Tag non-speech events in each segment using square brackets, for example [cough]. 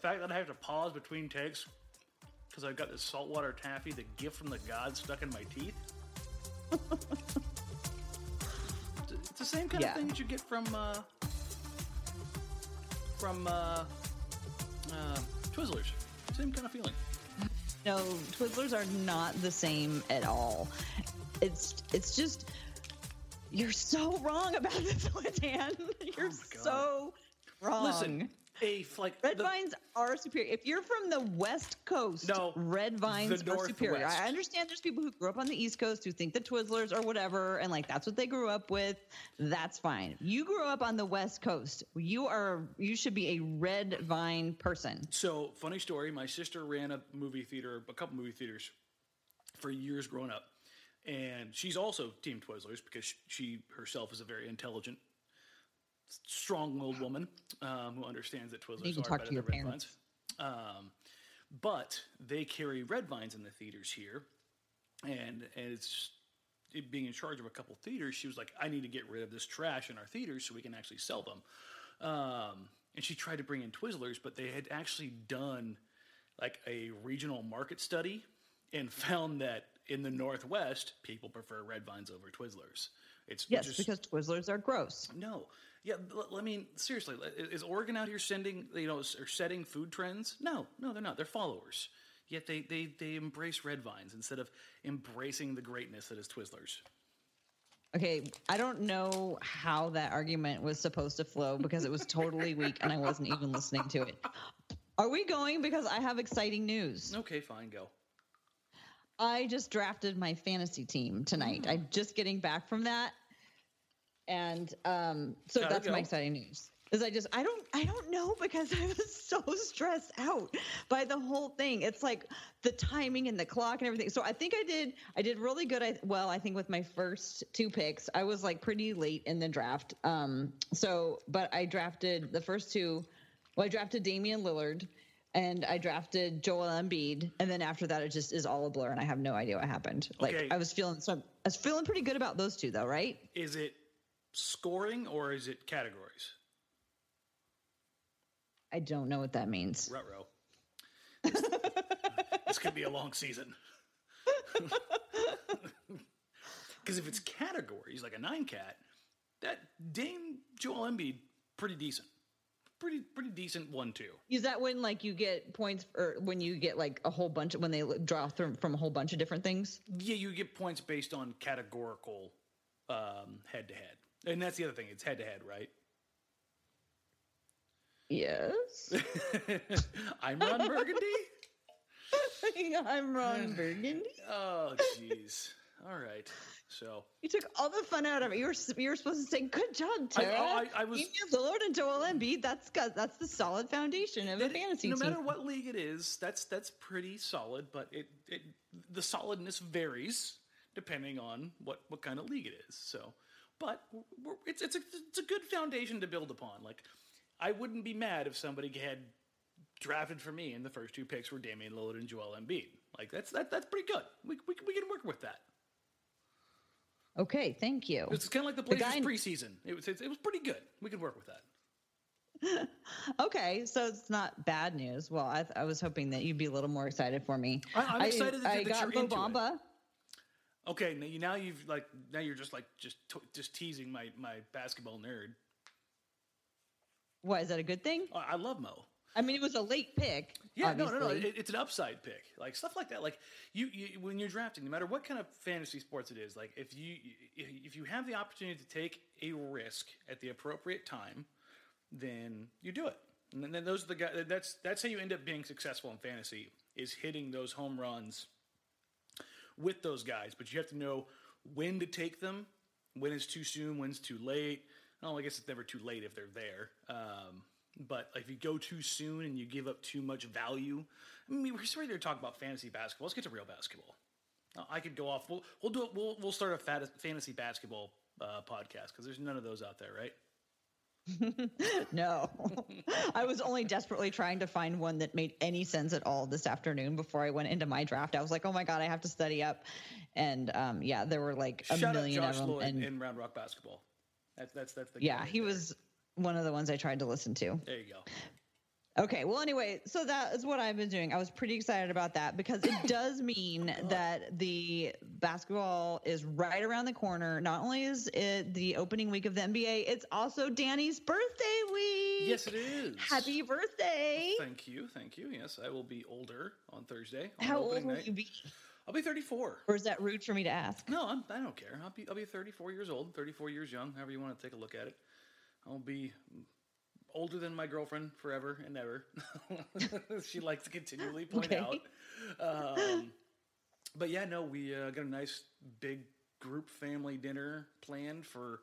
The fact that I have to pause between takes because I've got this saltwater taffy, the gift from the gods, stuck in my teeth. [laughs] it's the same kind Yeah. of thing that you get from uh, from uh, uh, Twizzlers. Same kind of feeling. No, Twizzlers are not the same at all. It's it's just you're so wrong about this one, Dan. [laughs] You're Oh so wrong. Listen, a f- like Red the- vines are superior. If you're from the West Coast, No, red vines are superior. I understand there's people who grew up on the East Coast who think the Twizzlers or whatever, and like that's what they grew up with. That's fine. You grew up on the West Coast. You are you should be a red vine person. So, funny story. My sister ran a movie theater, a couple movie theaters, for years growing up, and she's also Team Twizzlers because she herself is a very intelligent, strong-willed woman um, who understands that Twizzlers You are better to your than red vines. Um, but they carry red vines in the theaters here, and and it's it being in charge of a couple theaters. She was like, I need to get rid of this trash in our theaters so we can actually sell them. Um, and she tried to bring in Twizzlers, but they had actually done like a regional market study and [laughs] found that in the Northwest, people prefer red vines over Twizzlers. It's Yes, just, because Twizzlers are gross. no, yeah. l- I mean, seriously, is Oregon out here sending you know or setting food trends? No, no, they're not. They're followers. Yet they they they embrace red vines instead of embracing the greatness that is Twizzlers. Okay, I don't know how that argument was supposed to flow because it was totally weak and I wasn't even listening to it. Are we going? Because I have exciting news. Okay, fine, go. I just drafted my fantasy team tonight. Mm. I'm just getting back from that. And um, so that's my exciting news. Is I just I don't I don't know because [laughs] I was so stressed out by the whole thing. It's like the timing and the clock and everything. So I think I did I did really good. I well I think with my first two picks I was like pretty late in the draft. Um so but I drafted the first two. Well I drafted Damian Lillard and I drafted Joel Embiid, and then after that, it just is all a blur, and I have no idea what happened. Like Okay. I was feeling so, I was feeling pretty good about those two, though, right? Is it scoring or is it categories? I don't know what that means. Ruh-roh. [laughs] this could be a long season. [laughs] Because if it's categories, like a nine cat, that Dame Joel Embiid, pretty decent. Pretty pretty decent one two. Is that when like you get points, or when you get like a whole bunch of when they draw from from a whole bunch of different things? Yeah, you get points based on categorical um, head to head, and that's the other thing. It's head to head, right? Yes, [laughs] I'm Ron Burgundy. [laughs] I'm Ron Burgundy. Oh, jeez. All right. So You took all the fun out of it. You were you were supposed to say, "Good job, I- Tara." Oh, I- I was- Damian Lillard and Joel Embiid. That's got that's the solid foundation of a fantasy no team. matter what league it is, that's that's pretty solid. But it, it the solidness varies depending on what what kind of league it is. So, but we're, it's it's a it's a good foundation to build upon. Like, I wouldn't be mad if somebody had drafted for me and the first two picks were Damian Lillard and Joel Embiid. Like that's that that's pretty good. We we, we can work with that. Okay, thank you. It's kind of like the Blazers guy- preseason. It was it, it was pretty good. We could work with that. [laughs] Okay, so it's not bad news. Well, I, I was hoping that you'd be a little more excited for me. I- I'm excited that- I that got you're. Mo Bamba. Okay, now you now you've like now you're just like just t- just teasing my my basketball nerd. What is that a good thing? I I love Mo. I mean, it was a late pick. Yeah, no, no, no. obviously. It, it's an upside pick, like stuff like that. Like you, you, when you're drafting, no matter what kind of fantasy sports it is, like if you if you have the opportunity to take a risk at the appropriate time, then you do it. And then those are the guys. That's that's how you end up being successful in fantasy is hitting those home runs with those guys. But you have to know when to take them, when it's too soon, when's too late. Oh, I guess it's never too late if they're there. Um, But if you go too soon and you give up too much value, I mean, we're ready to talk about fantasy basketball. Let's get to real basketball. I could go off. We'll we'll do it. We'll we'll start a fantasy basketball uh, podcast because there's none of those out there, right? [laughs] no, I was only desperately trying to find one that made any sense at all this afternoon before I went into my draft. I was like, oh my god, I have to study up, and um, yeah, there were like a Shout million out Josh of them. Lloyd and in Round Rock basketball. That's that's that's the yeah, he right was one of the ones I tried to listen to. there. There you go. Okay, well, anyway, so that is what I've been doing. I was pretty excited about that because it [clears throat] does mean that the basketball is right around the corner. Not only is it the opening week of the NBA, it's also Danny's birthday week. Yes, it is. Happy birthday! Thank you, thank you. Yes, I will be older on Thursday. On How old will night. you be? I'll be 34. Or is that rude for me to ask? No, I'm, I don't care. I'll be I'll be 34 years old, 34 years young, however you want to take a look at it. I'll be older than my girlfriend forever and ever. [laughs] she likes to continually [laughs] point Okay. out. Um, but yeah, no, we uh, got a nice big group family dinner planned for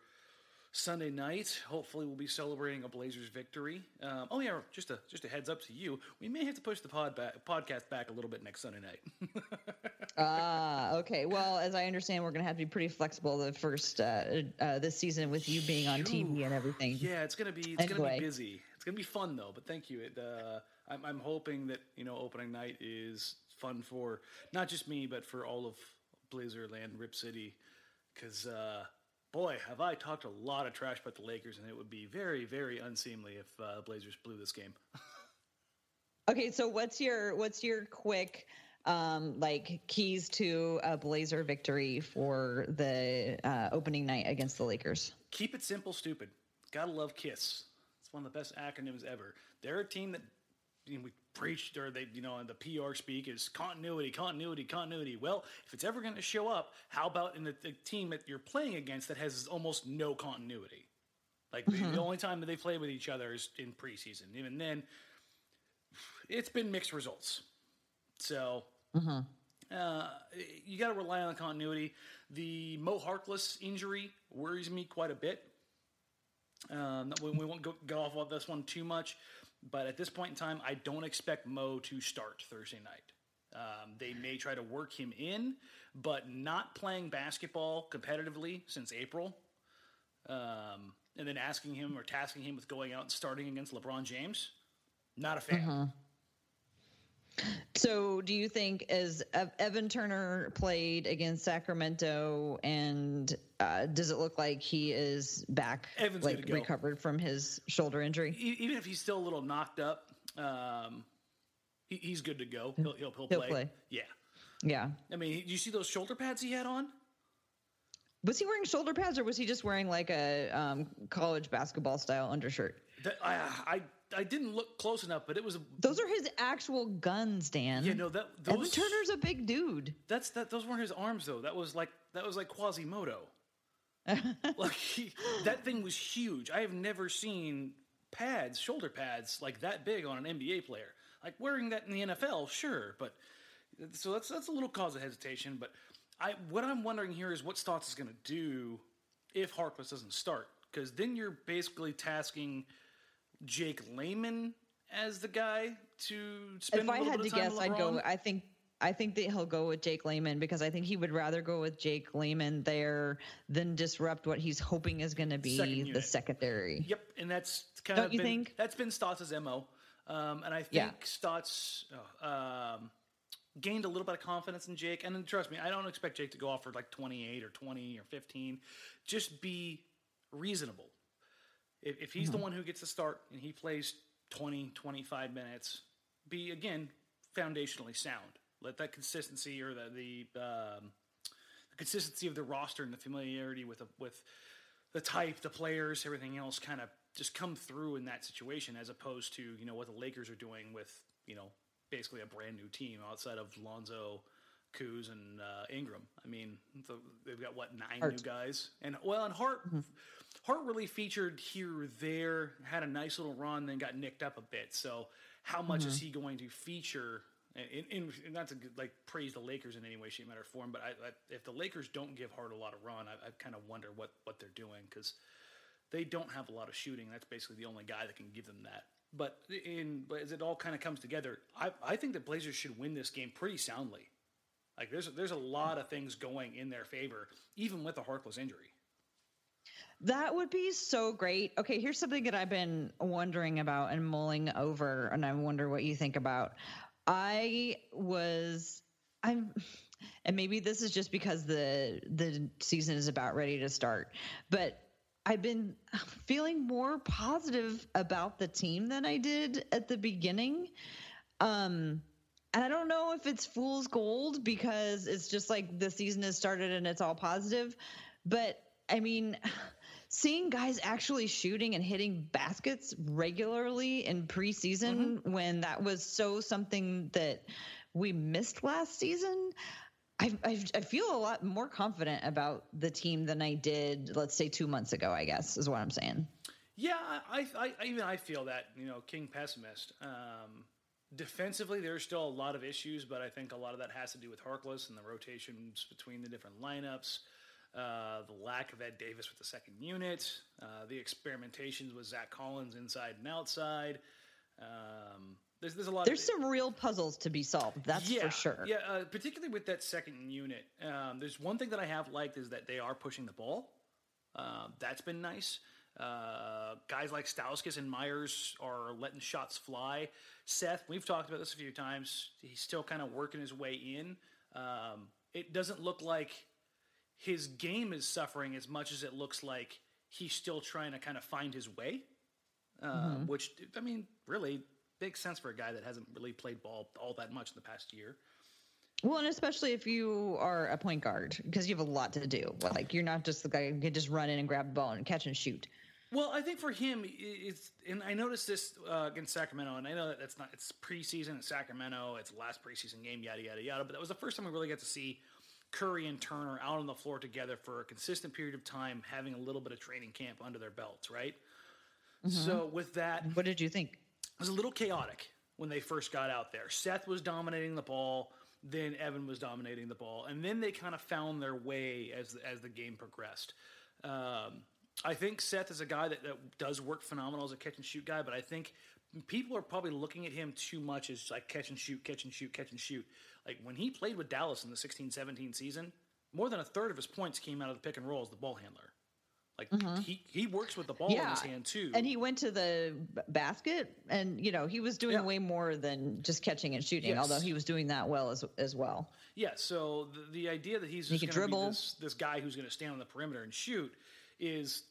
Sunday night. Hopefully, we'll be celebrating a Blazers victory. Um, oh yeah, just a just a heads up to you, we may have to push the pod back, podcast back a little bit next Sunday night. [laughs] Ah, okay. Well, as I understand, we're going to have to be pretty flexible the first uh, uh, this season with you being on TV and everything. Yeah, it's gonna be it's gonna be busy. It's gonna be fun though. But thank you. It, uh, I'm I'm hoping that you know opening night is fun for not just me but for all of Blazerland, Rip City, because uh, boy, have I talked a lot of trash about the Lakers, and it would be very very unseemly if uh, Blazers blew this game. [laughs] Okay, so what's your what's your quick um like keys to a Blazer victory for the uh, opening night against the Lakers? Keep it simple, stupid. Gotta love KISS. It's one of the best acronyms ever. They're a team that you know, we preached, or they, you know, in the PR speak is continuity, continuity, continuity. Well, if it's ever going to show up, how about in the, the team that you're playing against that has almost no continuity? Like the, the only time that they play with each other is in preseason. Even then, it's been mixed results. So uh, you got to rely on the continuity. The Mo Harkless injury worries me quite a bit. Um, we, we won't go, go off on this one too much, but at this point in time, I don't expect Mo to start Thursday night. Um, they may try to work him in, but not playing basketball competitively since April, um, and then asking him or tasking him with going out and starting against LeBron James, not a fan. So, do you think as Evan Turner played against Sacramento, and uh, does it look like he is back, Evan's like go. recovered from his shoulder injury? Even if he's still a little knocked up, um, he, he's good to go. He'll, he'll, he'll, He'll play. play. Yeah. Yeah. I mean, do you see those shoulder pads he had on? Was he wearing shoulder pads, or was he just wearing like a um, college basketball style undershirt? That, I, I I didn't look close enough, but it was a Those are his actual guns, Dan. yeah no that Evan those Turner's a big dude. that's that those weren't his arms though. That was like that was like Quasimodo. [laughs] like he, that thing was huge. I have never seen pads, shoulder pads like that big on an NBA player. Like wearing that in the NFL, sure, but so that's that's a little cause of hesitation. But I what I'm wondering here is what Stotts is going to do if Harkless doesn't start, because then you're basically tasking Jake Layman as the guy to spend If I had to guess, I'd go. I think. I think that he'll go with Jake Layman because I think he would rather go with Jake Layman there than disrupt what he's hoping is going to be Second the secondary. Yep, and that's kind Don't of you been, think? that's been Stotts' mo, um, and I think Yeah. Stotts oh, um, gained a little bit of confidence in Jake. And then trust me, I don't expect Jake to go off for like twenty eight or twenty or fifteen. Just be reasonable. If, if he's the one who gets the start and he plays 20, 25 minutes, be again foundationally sound. Let that consistency or the the, um, the consistency of the roster and the familiarity with the, with the type, the players, everything else kind of just come through in that situation as opposed to, you know, what the Lakers are doing with, you know, basically a brand new team outside of Lonzo, Kuz, and uh, Ingram. I mean, the, they've got what, nine Hart. new guys? And well, and Hart, Hart really featured here or there, had a nice little run, then got nicked up a bit. So how much is mm-hmm. he going to feature? In, in, in, not to like praise the Lakers in any way, shape, matter, or form, but I, I, if the Lakers don't give Hart a lot of run, I, I kind of wonder what what they're doing because they don't have a lot of shooting. That's basically the only guy that can give them that. But in but as it all kind of comes together, I, I think the Blazers should win this game pretty soundly. Like there's there's a lot of things going in their favor, even with a Harkless injury. That would be so great. Okay, here's something that I've been wondering about and mulling over, and I wonder what you think about. I was, I'm, and maybe this is just because the the season is about ready to start, but I've been feeling more positive about the team than I did at the beginning. Um, and I don't know if it's fool's gold because it's just like the season has started and it's all positive, but I mean seeing guys actually shooting and hitting baskets regularly in preseason mm-hmm. when that was so something that we missed last season. I, I, I, feel a lot more confident about the team than I did, let's say, two months ago. I guess is what I'm saying. Yeah, I, I, I even I feel that you know, King pessimist. Um, defensively, there's still a lot of issues, but I think a lot of that has to do with Harkless and the rotations between the different lineups. Uh, the lack of Ed Davis with the second unit, uh, the experimentations with Zach Collins inside and outside. Um, there's, there's a lot. There's of, some real puzzles to be solved. That's yeah, for sure. Yeah, uh, particularly with that second unit. Um, there's one thing that I have liked is that they are pushing the ball. Uh, that's been nice. Uh, guys like Stauskas and Meyers are letting shots fly. Seth, we've talked about this a few times. He's still kind of working his way in. Um, it doesn't look like his game is suffering as much as it looks like he's still trying to kind of find his way. Uh, mm-hmm. Which I mean, really makes sense for a guy that hasn't really played ball all that much in the past year. Well, and especially if you are a point guard, because you have a lot to do. Like you're not just the guy who can just run in and grab the ball and catch and shoot. Well, I think for him, it's and I noticed this uh, against Sacramento, and I know that that's not it's preseason in Sacramento, it's the last preseason game, yada yada yada. But that was the first time we really got to see Curry and Turner out on the floor together for a consistent period of time, having a little bit of training camp under their belts, right? Mm-hmm. So with that, what did you think? It was a little chaotic when they first got out there. Seth was dominating the ball, then Evan was dominating the ball, and then they kind of found their way as as the game progressed. Um, I think Seth is a guy that, that does work phenomenal as a catch and shoot guy, but I think people are probably looking at him too much as like catch and shoot, catch and shoot, catch and shoot. Like when he played with Dallas in the 16-17 season, more than a third of his points came out of the pick and roll as the ball handler. Like mm-hmm. he he works with the ball yeah. in his hand too. And he went to the basket and you know, he was doing yeah. way more than just catching and shooting, yes. although he was doing that well as as well. Yeah, so the, the idea that he's just he going to be this, this guy who's going to stand on the perimeter and shoot is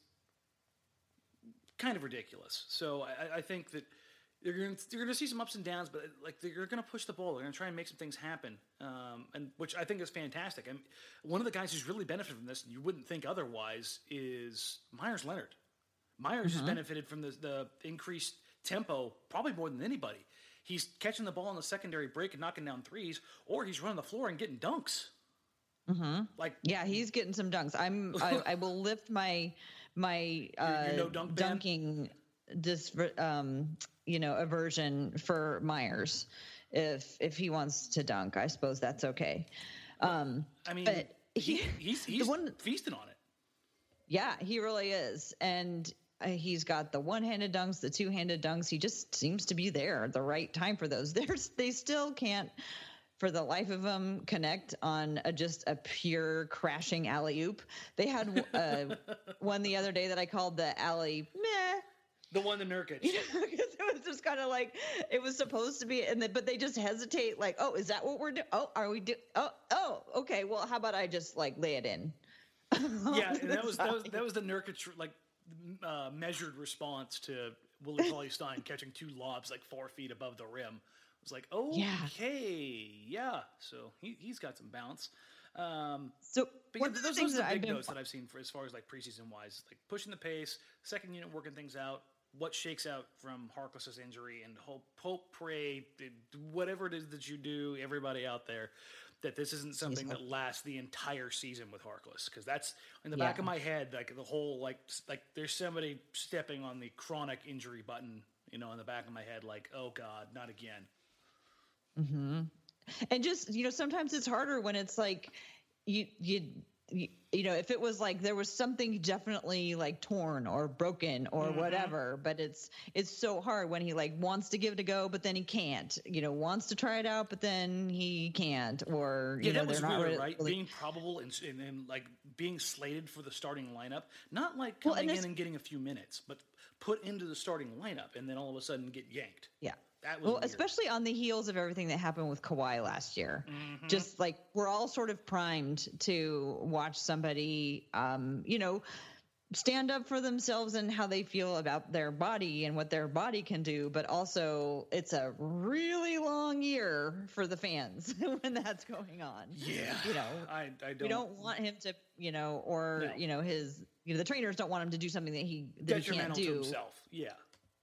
kind of ridiculous. So I, I think that you're going to you're going to see some ups and downs, but like they're going to push the ball. They're going to try and make some things happen, um, and which I think is fantastic. And one of the guys who's really benefited from this, and you wouldn't think otherwise, is Meyers Leonard. Meyers mm-hmm. has benefited from the, the increased tempo probably more than anybody. He's catching the ball in the secondary break and knocking down threes, or he's running the floor and getting dunks. Mm-hmm. Like, yeah, he's getting some dunks. I'm. I, I will lift my my [laughs] uh, no dunk dunking. Dis, um, you know, aversion for Meyers if if he wants to dunk. I suppose that's okay. Um, I mean, but he, he's he's one, feasting on it. Yeah, he really is, and uh, he's got the one-handed dunks, the two-handed dunks. He just seems to be there at the right time for those. [laughs] There's they still can't, for the life of them, connect on a, just a pure crashing alley oop. They had uh, [laughs] one the other day that I called the alley meh the one the Nurkic. Yeah, [laughs] because it was just kind of like it was supposed to be, and then, but they just hesitate. Like, oh, is that what we're doing? Oh, are we do? Oh, oh, okay. Well, how about I just like lay it in? [laughs] yeah, and that was that was that was the Nurkic like uh, measured response to Willie Cauley Stein [laughs] catching two lobs like four feet above the rim. It was like, okay, yeah. yeah. So he he's got some bounce. Um, so but yeah, those, those are the big notes that I've seen for as far as like preseason wise, like pushing the pace, second unit working things out, what shakes out from Harkless's injury and hope, hope, pray, whatever it is that you do, everybody out there, that this isn't something that lasts the entire season with Harkless. Because that's in the yeah. back of my head, like the whole like like there's somebody stepping on the chronic injury button, you know, in the back of my head, like oh god, not again. Hmm. And just you know, sometimes it's harder when it's like you you you know, if it was like there was something definitely like torn or broken or mm-hmm. whatever, but it's it's so hard when he like wants to give it a go, but then he can't. You know, wants to try it out, but then he can't. Or yeah, know, that was they're really not right. really- being probable and, and, and like being slated for the starting lineup, not like coming Well, and in and getting a few minutes, but put into the starting lineup and then all of a sudden get yanked. Yeah. That was Well, weird. especially on the heels of everything that happened with Kawhi last year. Mm-hmm. Just like we're all sort of primed to watch somebody, um, you know, stand up for themselves and how they feel about their body and what their body can do. But also, it's a really long year for the fans [laughs] when that's going on. yeah, You know, I, I don't. we don't want him to, you know, or, No. you know, his, you know, the trainers don't want him to do something that he, that he can't detrimental to do. himself. Yeah.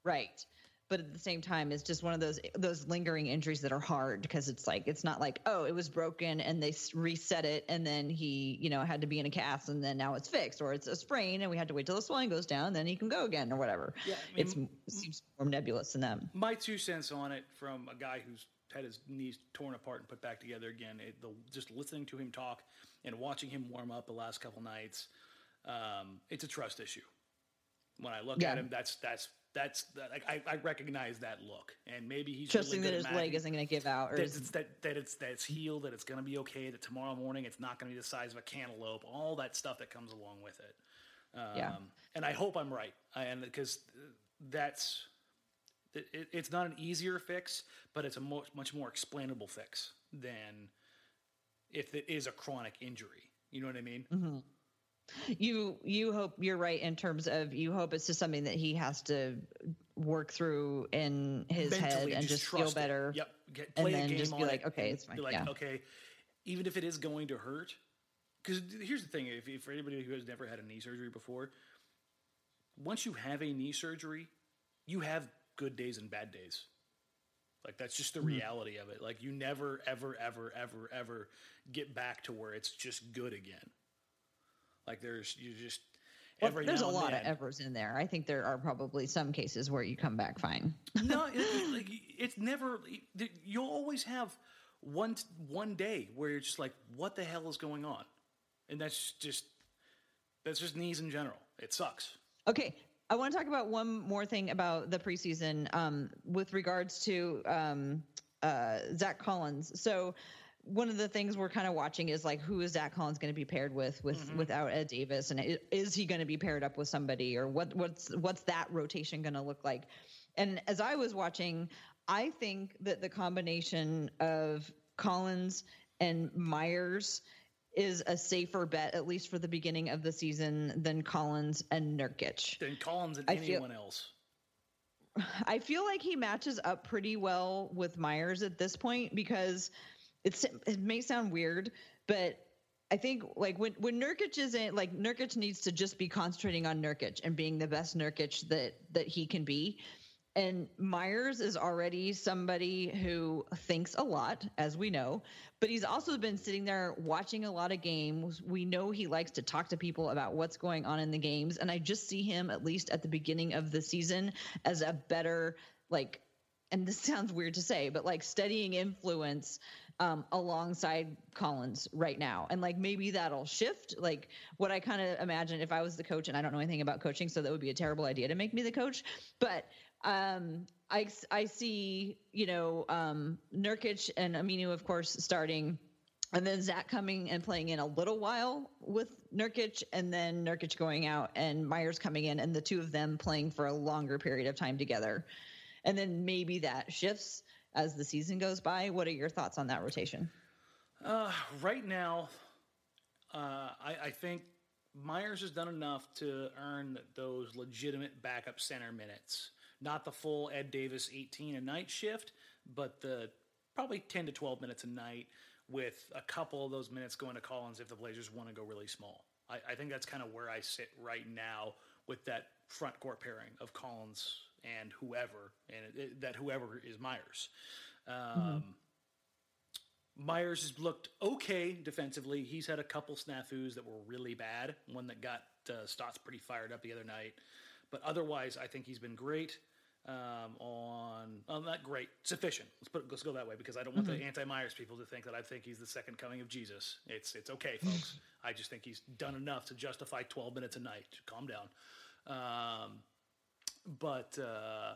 Right. But at the same time, it's just one of those those lingering injuries that are hard because it's like it's not like oh it was broken and they reset it and then he you know had to be in a cast and then now it's fixed or it's a sprain and we had to wait till the swelling goes down then he can go again or whatever. Yeah, I mean, it's it seems more nebulous than them. my two cents on it from a guy who's had his knees torn apart and put back together again. It, the, just listening to him talk and watching him warm up the last couple nights, um, it's a trust issue. When I look Yeah. at him, that's that's that's that, I, I recognize that look, and maybe he's Trusting really that his leg isn't going to give out or that it's that that it's that it's healed, that it's going to be okay, that tomorrow morning it's not going to be the size of a cantaloupe, all that stuff that comes along with it. Um, Yeah. And I hope I'm right, and because that's it, it- it's not an easier fix, but it's a much much more explainable fix than if it is a chronic injury. You know what I mean? Mm-hmm. You you hope you're right in terms of you hope it's just something that he has to work through in his head and just, feel trust it. better. Yep. Get, and play a then game just be like, it okay, it's fine. Like, Yeah. okay, even if it is going to hurt, because here's the thing: if, if for anybody who has never had a knee surgery before, once you have a knee surgery, you have good days and bad days. Like that's just the Mm-hmm. reality of it. Like you never, ever, ever, ever, ever get back to where it's just good again. Like there's you just Well, every there's a lot of then- evers in there. I think there are probably some cases where you come back fine. [laughs] no, it, it- [laughs] like, it's never. You'll always have one one day where you're just like, "What the hell is going on?" And that's just that's just knees in general. It sucks. Okay, I want to talk about one more thing about the preseason um, with regards to um, uh, Zach Collins. So. One of the things we're kind of watching is like who is Zach Collins going to be paired with with mm-hmm. without Ed Davis, and is he going to be paired up with somebody, or what what's what's that rotation going to look like? And as I was watching, I think that the combination of Collins and Meyers is a safer bet, at least for the beginning of the season, than Collins and Nurkic. Than Collins and I feel- anyone else. [sighs] I feel like he matches up pretty well with Meyers at this point because it's it may sound weird, but I think like when when Nurkic isn't like Nurkic needs to just be concentrating on Nurkic and being the best Nurkic that that he can be. And Meyers is already somebody who thinks a lot, as we know, but he's also been sitting there watching a lot of games. We know he likes to talk to people about what's going on in the games. And I just see him, at least at the beginning of the season, as a better, like, and this [laughs] sounds weird to say, but like studying influence um, alongside Collins right now. And like maybe that'll shift. Like what I kind of imagine if I was the coach, and I don't know anything about coaching, so that would be a terrible idea to make me the coach. But um, I, I see, you know, um, Nurkic and Aminu, of course, starting. And then Zach coming and playing in a little while with Nurkic, and then Nurkic going out and Meyers coming in, and the two of them playing for a longer period of time together. And then maybe that shifts as the season goes by. What are your thoughts on that rotation? Uh, right now, uh, I, I think Meyers has done enough to earn those legitimate backup center minutes. Not the full Ed Davis 18 a night shift, but the probably 10 to 12 minutes a night with a couple of those minutes going to Collins if the Blazers want to go really small. I, I think that's kind of where I sit right now with that front court pairing of Collins and whoever, and it, it- that whoever is Meyers. Um, Meyers has looked okay defensively. He's had a couple snafus that were really bad. One that got uh, Stotts pretty fired up the other night, but otherwise, I think he's been great. um, on oh, not great, sufficient. Let's put let's go that way because I don't want the anti Meyers people to think that I think he's the second coming of Jesus. It's it's okay, folks. [laughs] I just think he's done enough to justify 12 minutes a night. Calm down. Um, but uh,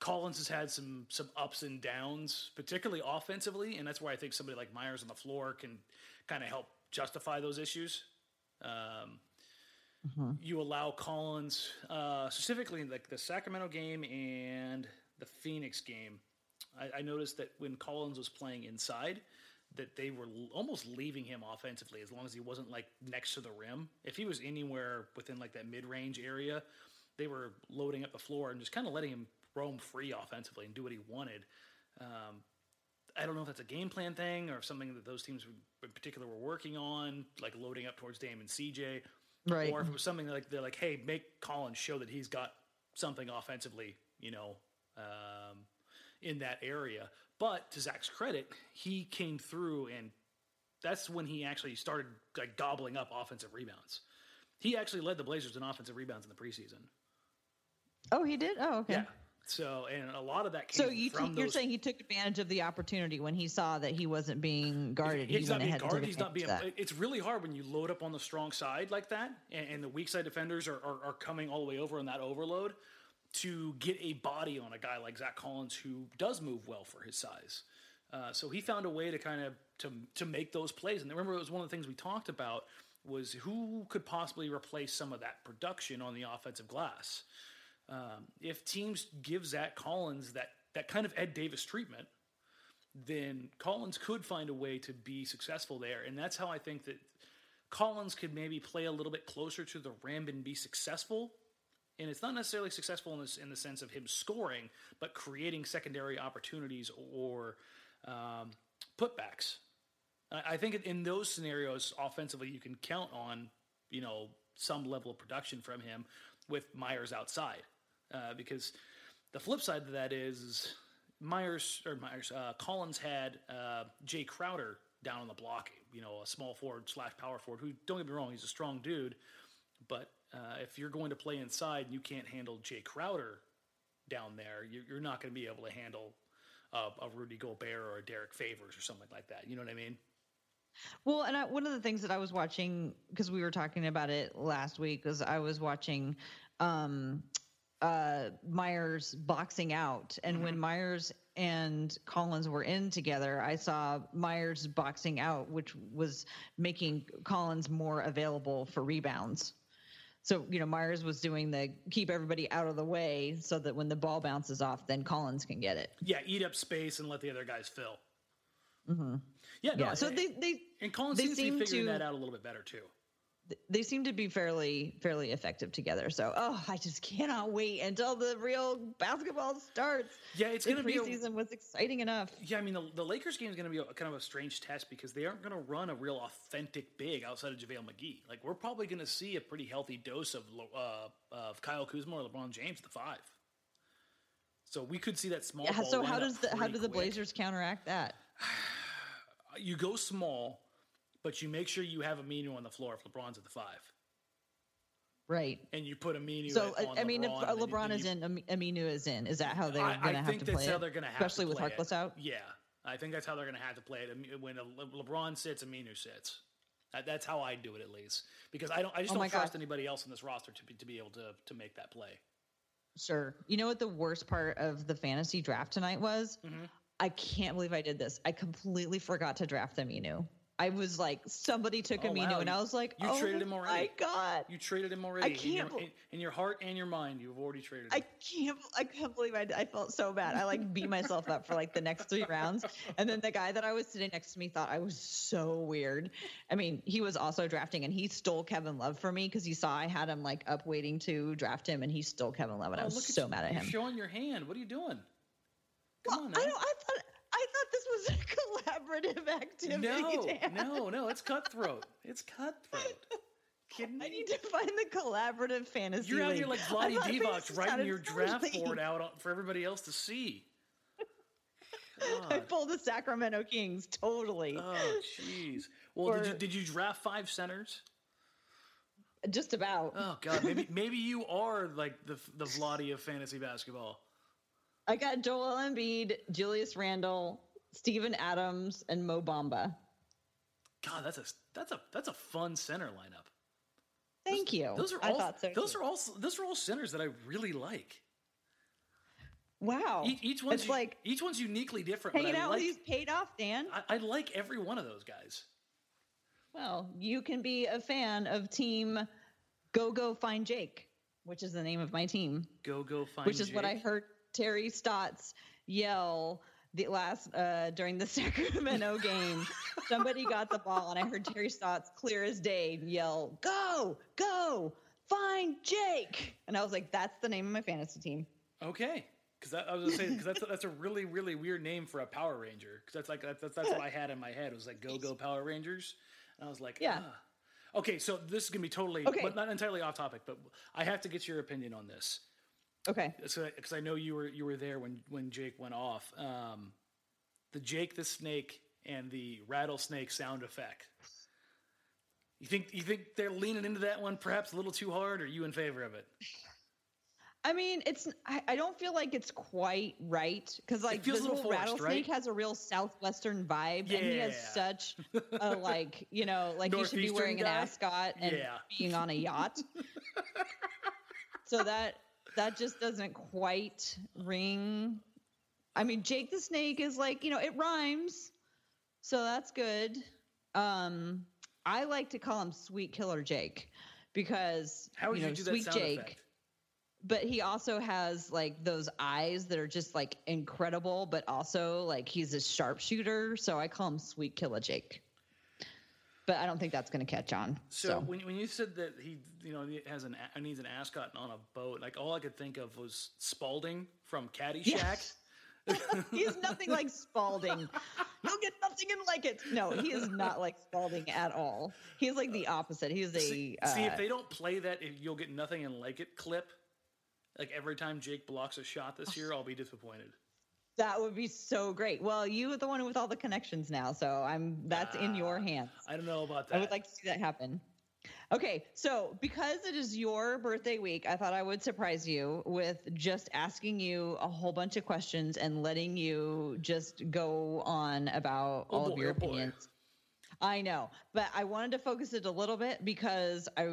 Collins has had some some ups and downs, particularly offensively, and that's where I think somebody like Meyers on the floor can kind of help justify those issues. Um, You allow Collins, uh, specifically in like the Sacramento game and the Phoenix game. I, I noticed that when Collins was playing inside, that they were l- almost leaving him offensively as long as he wasn't like next to the rim. If he was anywhere within like that mid range area, they were loading up the floor and just kind of letting him roam free offensively and do what he wanted. Um, I don't know if that's a game plan thing or if something that those teams in particular were working on, like loading up towards Dame and CJ, Right. or if it was something like they're like, hey, make Collins show that he's got something offensively, you know, um, in that area. But to Zach's credit, he came through, and that's when he actually started like gobbling up offensive rebounds. He actually led the Blazers in offensive rebounds in the preseason. Oh, he did. Oh, okay. Yeah. So, and a lot of that came So you from you're those saying he took advantage of the opportunity when he saw that he wasn't being guarded. He's he not being guarded. He's not being. advantage of that. It's really hard when you load up on the strong side like that, and, and the weak side defenders are, are, are coming all the way over on that overload to get a body on a guy like Zach Collins who does move well for his size. Uh, so he found a way to kind of to to make those plays. And remember, it was one of the things we talked about was who could possibly replace some of that production on the offensive glass. Um, if teams give Zach Collins that that kind of Ed Davis treatment, then Collins could find a way to be successful there. And that's how I think that Collins could maybe play a little bit closer to the rim and be successful. And it's not necessarily successful in, this, in the sense of him scoring, but creating secondary opportunities or um, putbacks. I I think in those scenarios, offensively, you can count on you know some level of production from him with Meyers outside, uh, because the flip side to that is, Meyers or Meyers uh, Collins had uh, Jae Crowder down on the block, you know, a small forward slash power forward. Who don't get me wrong, he's a strong dude, but uh, if you're going to play inside and you can't handle Jae Crowder down there, you're, you're not going to be able to handle uh, a Rudy Gobert or a Derrick Favors or something like that. You know what I mean? Well, and I, one of the things that I was watching because we were talking about it last week was I was watching um, uh, Meyers boxing out, and when Meyers and Collins were in together, I saw Meyers boxing out, which was making Collins more available for rebounds. So you know Meyers was doing the keep everybody out of the way so that when the ball bounces off, then Collins can get it. Yeah, eat up space and let the other guys fill. Mm-hmm. Yeah, no, Yeah. So they they and Collins they seems to be figuring to- that out a little bit better too. They seem to be fairly fairly effective together. So, oh, I just cannot wait until the real basketball starts. Yeah, it's gonna be a- preseason was exciting enough. Yeah, I mean the, the Lakers game is going to be a, kind of a strange test because they aren't going to run a real authentic big outside of JaVale McGee. Like we're probably going to see a pretty healthy dose of uh, of Kyle Kuzma or LeBron James the five. So we could see that small. Yeah, ball so how does the how do the quick. Blazers counteract that? [sighs] You go small, but you make sure you have Aminu on the floor if LeBron's at the five, Right. and you put Aminu. So I- mean, if LeBron, then- LeBron is you- in, Am- Aminu is in. Is that how they're going to I have think to that's play how it? they're going to have especially to with play it. Especially with Harkless out. Yeah, I think that's how they're going to have to play it. When LeBron sits, Aminu sits. That's how I do it at least because I don't. I just Oh don't trust God. anybody else in this roster to be, to be able to to make that play. Sure. You know what the worst part of the fantasy draft tonight was? Mm-hmm. I can't believe I did this. I completely forgot to draft Aminu. I was like, somebody took Oh, Aminu, wow. and I was like, You oh traded him already. My God, You traded him already. in, your, can't bel- in, in your heart and your mind, you've already traded him. I can't. I can't believe I. I felt so bad. I like beat myself up for like the next three rounds, and then the guy that I was sitting next to me thought I was so weird. I mean, he was also drafting, and he stole Kevin Love for me because he saw I had him like up waiting to draft him, and he stole Kevin Love, and I Oh, was look so you. mad at him. showing your hand. What are you doing? Come Well, on, I now. don't. I thought. I thought this was a [laughs] collaborative activity. No, Dan. no, no. It's cutthroat. It's cutthroat. Kidding I need to find the collaborative fantasy. You're out league. here like Vlade Divac writing your draft board out for everybody else to see. I pulled the Sacramento Kings totally. Oh, jeez. Well, did you, did you draft five centers? Just about. Oh God, maybe maybe you are like the the Vlade of fantasy basketball. I got Joel Embiid, Julius Randle, Steven Adams, and Mo Bamba. God, that's a that's a that's a fun center lineup. Thank you. Those are I all thought so those too. are all those are all centers that I really like. wow. Each, each one's it's like each one's uniquely different. But hanging I out like with these paid off, Dan. I, I like every one of those guys. Well, you can be a fan of Team Go Go Find Jake, which is the name of my team, Go go find. which is what I heard Terry Stotts yell the last uh, during the [laughs] Sacramento game. Somebody got the ball, and I heard Terry Stotts clear as day yell, "Go, go, find Jake!" And I was like, "That's the name of my fantasy team." Okay, because I was gonna say because that's that's a really really weird name for a Power Ranger. Because that's like that's, that's that's what I had in my head. It was like Go Go Power Rangers, and I was like, Yeah. ah. Okay, so this is gonna be totally, Okay. but not entirely off topic. But I have to get your opinion on this Okay. because I know you were you were there when when Jake went off. Um, the Jake the Snake and the rattlesnake sound effect. You think you think they're leaning into that one perhaps a little too hard? Or are you in favor of it? I mean, it's I, I don't feel like it's quite right because like feels a little forced, rattlesnake right? has a real southwestern vibe, and he has Yeah. such a [laughs] like you know like he should be wearing an ascot and Yeah. being on a yacht. [laughs] so that that just doesn't quite ring. I mean, Jake the Snake is like you know it rhymes, so that's good. Um, I like to call him Sweet Killer Jake because How would you you, know do that Sweet sound Jake effect? but he also has like those eyes that are just like incredible, but also like he's a sharpshooter. So I call him Sweet Killer Jake. But I don't think that's going to catch on. So, So, when when you said that he you know he has an needs an ascot on a boat, like all I could think of was Spalding from Caddyshack. Yes. [laughs] he's nothing like Spalding. You'll get nothing in like it. No, he is not like Spalding at all. He's like the opposite. He's a See, uh, see if they don't play that, you'll get nothing and like it clip. Like every time Jake blocks a shot this year, I'll be disappointed. That would be so great. Well, you are the one with all the connections now, so I'm that's in your Ah, hands. I don't know about that. I would like to see that happen. Okay, so because it is your birthday week, I thought I would surprise you with just asking you a whole bunch of questions and letting you just go on about Oh all of your oh boy. I know, but I wanted to focus it a little bit because I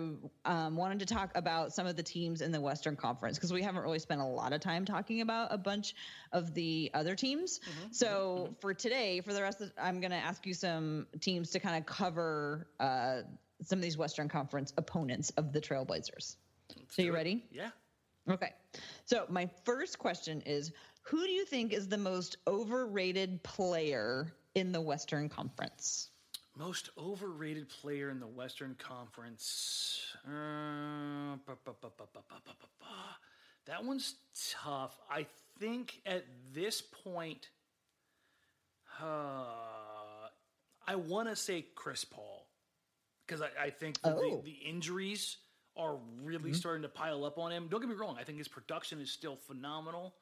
um, wanted to talk about some of the teams in the Western Conference because we haven't really spent a lot of time talking about a bunch of the other teams. Mm-hmm, So for today, for the rest of, I'm going to ask you some teams to kind of cover uh, some of these Western Conference opponents of the Trailblazers. So you it. ready? Yeah. Okay. So my first question is who do you think is the most overrated player in the Western Conference? Most overrated player in the Western Conference. Uh, that one's tough. I think at this point, uh, I want to say Chris Paul because I, I, think oh. the, the, injuries are really mm-hmm. starting to pile up on him. Don't get me wrong; I think his production is still phenomenal.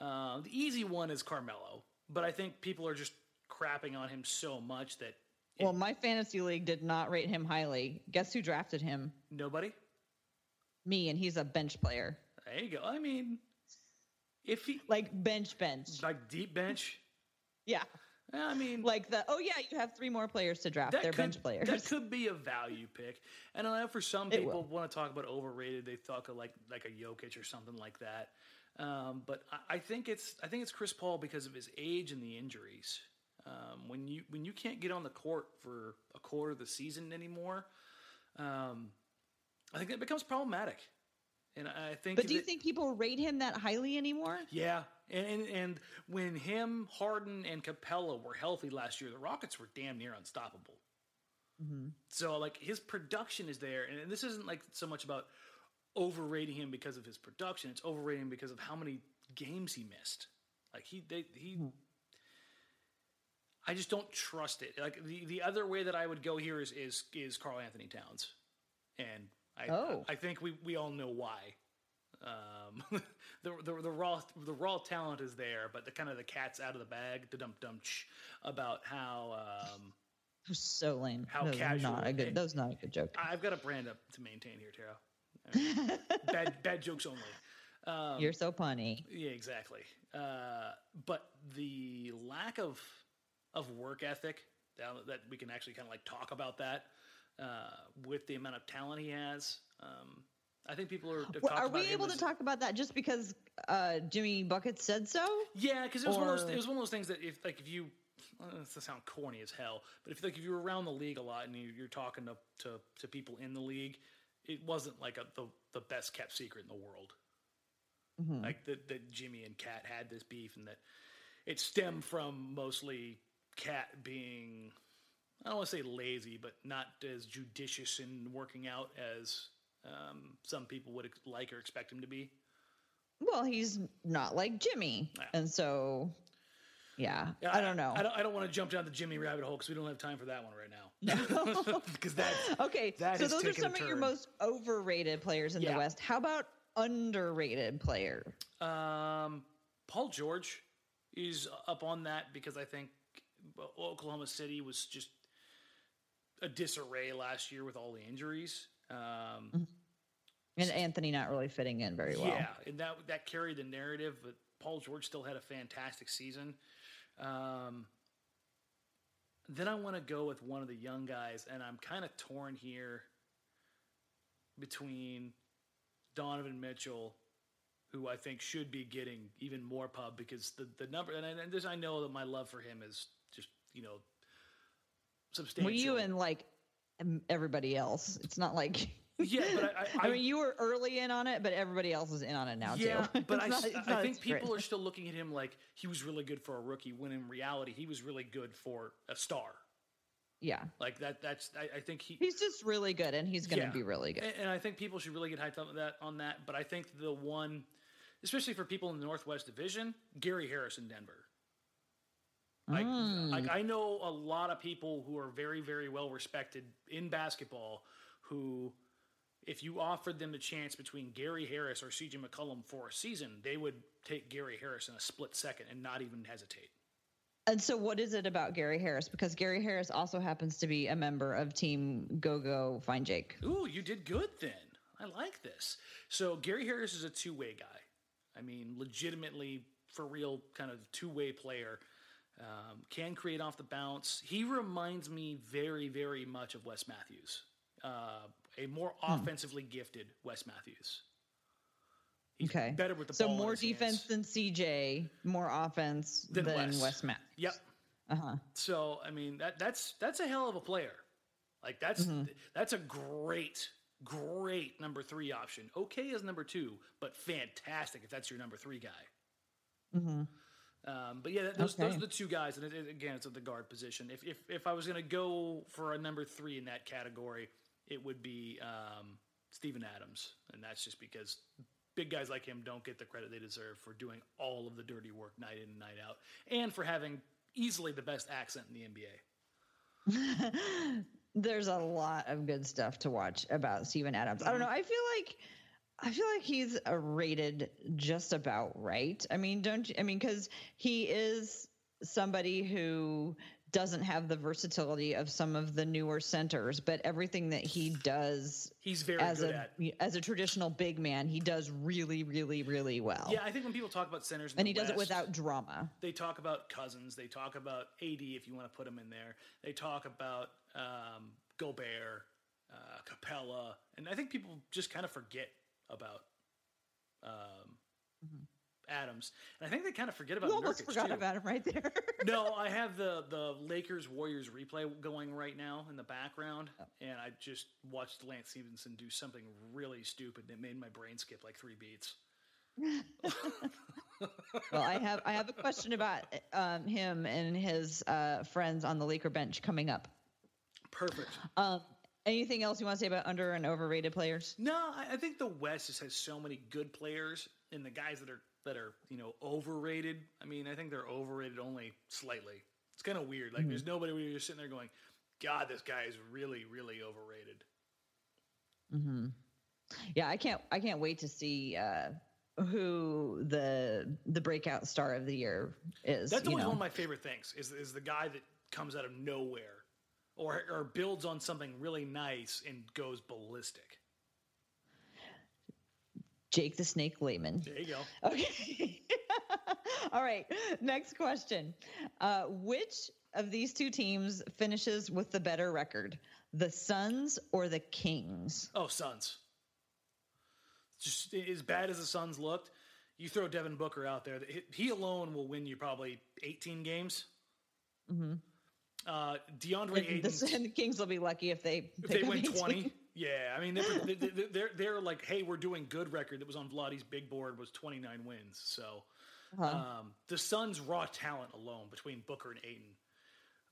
Uh, the easy one is Carmelo, but I think people are just crapping on him so much that well, my fantasy league did not rate him highly. Guess who drafted him? nobody. Me, and he's a bench player. There you go. I mean, if he Like bench bench. like deep bench, [laughs] Yeah. I mean, Like the oh yeah, you have three more players to draft. They're could, bench players. That could be a value pick. And I know for some people want to talk about overrated. They talk of like like a Jokic or something like that. Um, but I, I think it's I think it's Chris Paul because of his age and the injuries. Um, when you when you can't get on the court for a quarter of the season anymore, um, I think that becomes problematic. And I think. but do you that- think people rate him that highly anymore? Yeah, and, and and when him, Harden, and Capela were healthy last year, the Rockets were damn near unstoppable. So like his production is there, and this isn't like so much about overrating him because of his production; it's overrating him because of how many games he missed. Like he, they, he. I just don't trust it. Like the, the other way that I would go here is is is Karl-Anthony Towns, and I Oh. I think we we all know why. Um, [laughs] the, the the raw the raw talent is there, but the kind of the cat's out of the bag, the dum dum about how um, So lame. How was casual Not a good. That was not a good joke. I've got a brand up to maintain here, Tara. [laughs] Bad bad jokes only. Um, You're so punny. Yeah, exactly. Uh, but the lack of of work ethic that, that we can actually kind of like talk about that uh, with the amount of talent he has. Um, I think people are. Well, are about we able to talk about that just because uh, Jimmy Bucket said so? Yeah, because it was one of those. It was one of those things that if like if you. This sound corny as hell, but if like if you're around the league a lot and you, you're talking to, to to people in the league, it wasn't like a, the the best kept secret in the world. Mm-hmm. Like that that Jimmy and Kat had this beef, and that it stemmed from mostly Kat being I don't want to say lazy, but not as judicious in working out as um, some people would ex- like or expect him to be. Well, he's not like Jimmy, Yeah. and so yeah, Yeah, I don't know. I don't, I don't want to jump down the Jimmy rabbit hole because we don't have time for that one right now. [laughs] Because [laughs] that's Okay, That so those are some of your most overrated players in Yeah. the West. How about underrated player? um, Paul George is up on that because I think Oklahoma City was just a disarray last year with all the injuries. Um, And Anthony not really fitting in very well. Yeah, and that that carried the narrative. But Paul George still had a fantastic season. Um, then I want to go with one of the young guys, and I'm kind of torn here between Donovan Mitchell, who I think should be getting even more pub because the the number, and, I, and this I know that my love for him is you know substantial. Well, you and like everybody else. It's not like. [laughs] yeah, but I, I, I mean, you were early in on it, but everybody else is in on it now Yeah, too. [laughs] but I, not- I think people are [laughs] still looking at him like he was really good for a rookie, when in reality he was really good for a star. Yeah, Like that. That's I, I think he. he's just really good, and he's going to yeah. be really good. And, and I think people should really get hyped up on that on that. But I think the one, especially for people in the Northwest Division, Gary Harris in Denver. Like, Mm. like I know a lot of people who are very, very well respected in basketball who, if you offered them the chance between Gary Harris or CJ McCollum for a season, they would take Gary Harris in a split second and not even hesitate. And so, what is it about Gary Harris? Because Gary Harris also happens to be a member of Team Go Go Find Jake. Ooh, you did good then. I like this. So Gary Harris is a two-way guy. I mean, legitimately for real, kind of two-way player. Um, can create off the bounce. He reminds me very, very much of Wes Matthews, uh, a more offensively gifted Wes Matthews. He's Okay, better with the so ball. in more defense hands. than CJ, more offense Than than, Wes. Wes Matt. Yep. Uh huh. So I mean that that's that's a hell of a player. Like that's that's a great great number three option. Okay as number two, but fantastic if that's your number three guy. Um, but yeah, those, those are the two guys, and it, it- again, it's at the guard position. If if if I was going to go for a number three in that category, it would be um, Steven Adams, and that's just because big guys like him don't get the credit they deserve for doing all of the dirty work night in and night out, and for having easily the best accent in the NBA. [laughs] There's a lot of good stuff to watch about Steven Adams. I don't know. I feel like I feel like he's uh, rated just about right. I mean, don't you? I mean, because he is somebody who doesn't have the versatility of some of the newer centers, but everything that he does He's very as good a at. as a traditional big man, he does really, really, really well. Yeah, I think when people talk about centers, and he does it without drama. they talk about Cousins, they talk about AD if you want to put him in there. They talk about um, Gobert, uh, Capela, and I think people just kind of forget about um, Adams, and I think they kind of forget about. You almost Nurkic, forgot too. about him right there. [laughs] no, I have the the Lakers Warriors replay going right now in the background, Oh. and I just watched Lance Stephenson do something really stupid that made my brain skip like three beats. [laughs] well, I have I have a question about um, him and his uh, friends on the Laker bench coming up. Perfect. Um, anything else you want to say about under and overrated players? No, I, I think the West just has so many good players, and the guys that are that are you know overrated. I mean, I think they're overrated only slightly. It's kind of weird. Like, there's nobody where you're sitting there going, "God, this guy is really, really overrated." Hmm. Yeah, I can't I can't wait to see uh, who the the breakout star of the year is. That's always know? one of my favorite things. Is is the guy that comes out of nowhere, or or builds on something really nice and goes ballistic. Jake the Snake Layman. There you go. Okay. [laughs] All right. Next question. Uh, which of these two teams finishes with the better record? The Suns or the Kings? Oh, Suns. Just as bad as the Suns looked, you throw Devin Booker out there. He alone will win you probably 18 games. Mm-hmm. Uh, DeAndre and Ayton. The, and the Kings will be lucky if they if they win 20. Yeah, I mean they're, they're they're like, hey, we're doing good record. That was on Vladdy's big board was 29 wins. So uh-huh. um, the Suns' raw talent alone between Booker and Ayton.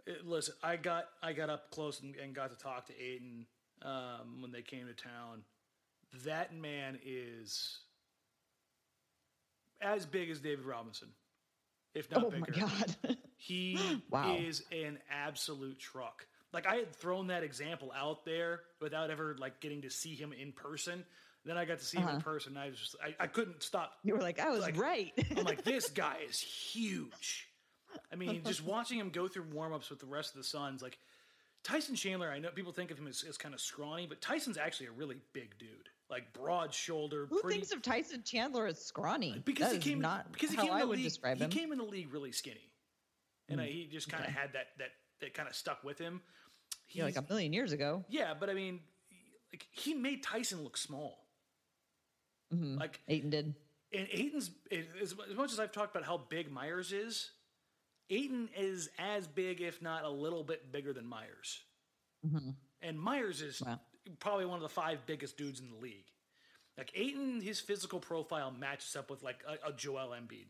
It, listen, I got I got up close and, and got to talk to Ayton um, when they came to town. That man is as big as David Robinson, if not oh bigger. Oh my god! [laughs] he wow. is an absolute truck like I had thrown that example out there without ever like getting to see him in person. Then I got to see uh-huh. him in uh-huh. person. I was just I, I couldn't stop. You were like, I was like, right. [laughs] I'm like, this guy is huge. I mean, [laughs] just watching him go through warmups with the rest of the Suns, like Tyson Chandler, I know people think of him as, as kind of scrawny, but Tyson's actually a really big dude, like broad shoulder. Who pretty, thinks of Tyson Chandler as scrawny? Because that he came not because he came I in the league, he came in the league really skinny, and mm. uh, he just kind of okay. had that that that kind of stuck with him. Yeah, like a million years ago. Yeah, but I mean, like he made Tyson look small. Mm-hmm. Like Ayton did. And Ayton's as, as much as I've talked about how big Meyers is, Ayton is as big, if not a little bit bigger than Meyers. Mm-hmm. And Meyers is wow. Probably one of the five biggest dudes in the league. Like Ayton, his physical profile matches up with like a, a Joel Embiid,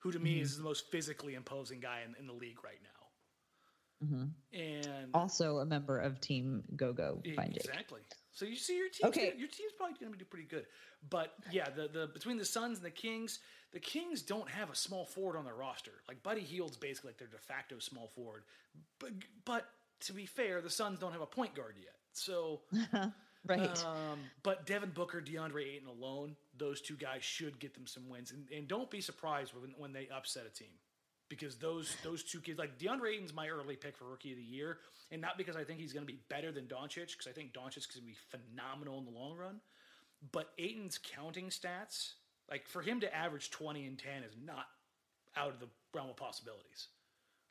who to mm-hmm. me is the most physically imposing guy in, in the league right now. Mm-hmm. And also a member of Team Go Go Jake. Exactly. So you see your team. Okay. Your team's probably going to do pretty good. But yeah, the the between the Suns and the Kings, the Kings don't have a small forward on their roster. Like Buddy Hield's basically like their de facto small forward. But but to be fair, the Suns don't have a point guard yet. So. [laughs] right. Um, but Devin Booker, DeAndre Ayton alone, those two guys should get them some wins. And, and don't be surprised when, when they upset a team because those those two kids, like DeAndre Ayton's my early pick for rookie of the year, and not because I think he's going to be better than Doncic, because I think Doncic's going to be phenomenal in the long run, but Ayton's counting stats, like for him to average twenty and ten, is not out of the realm of possibilities.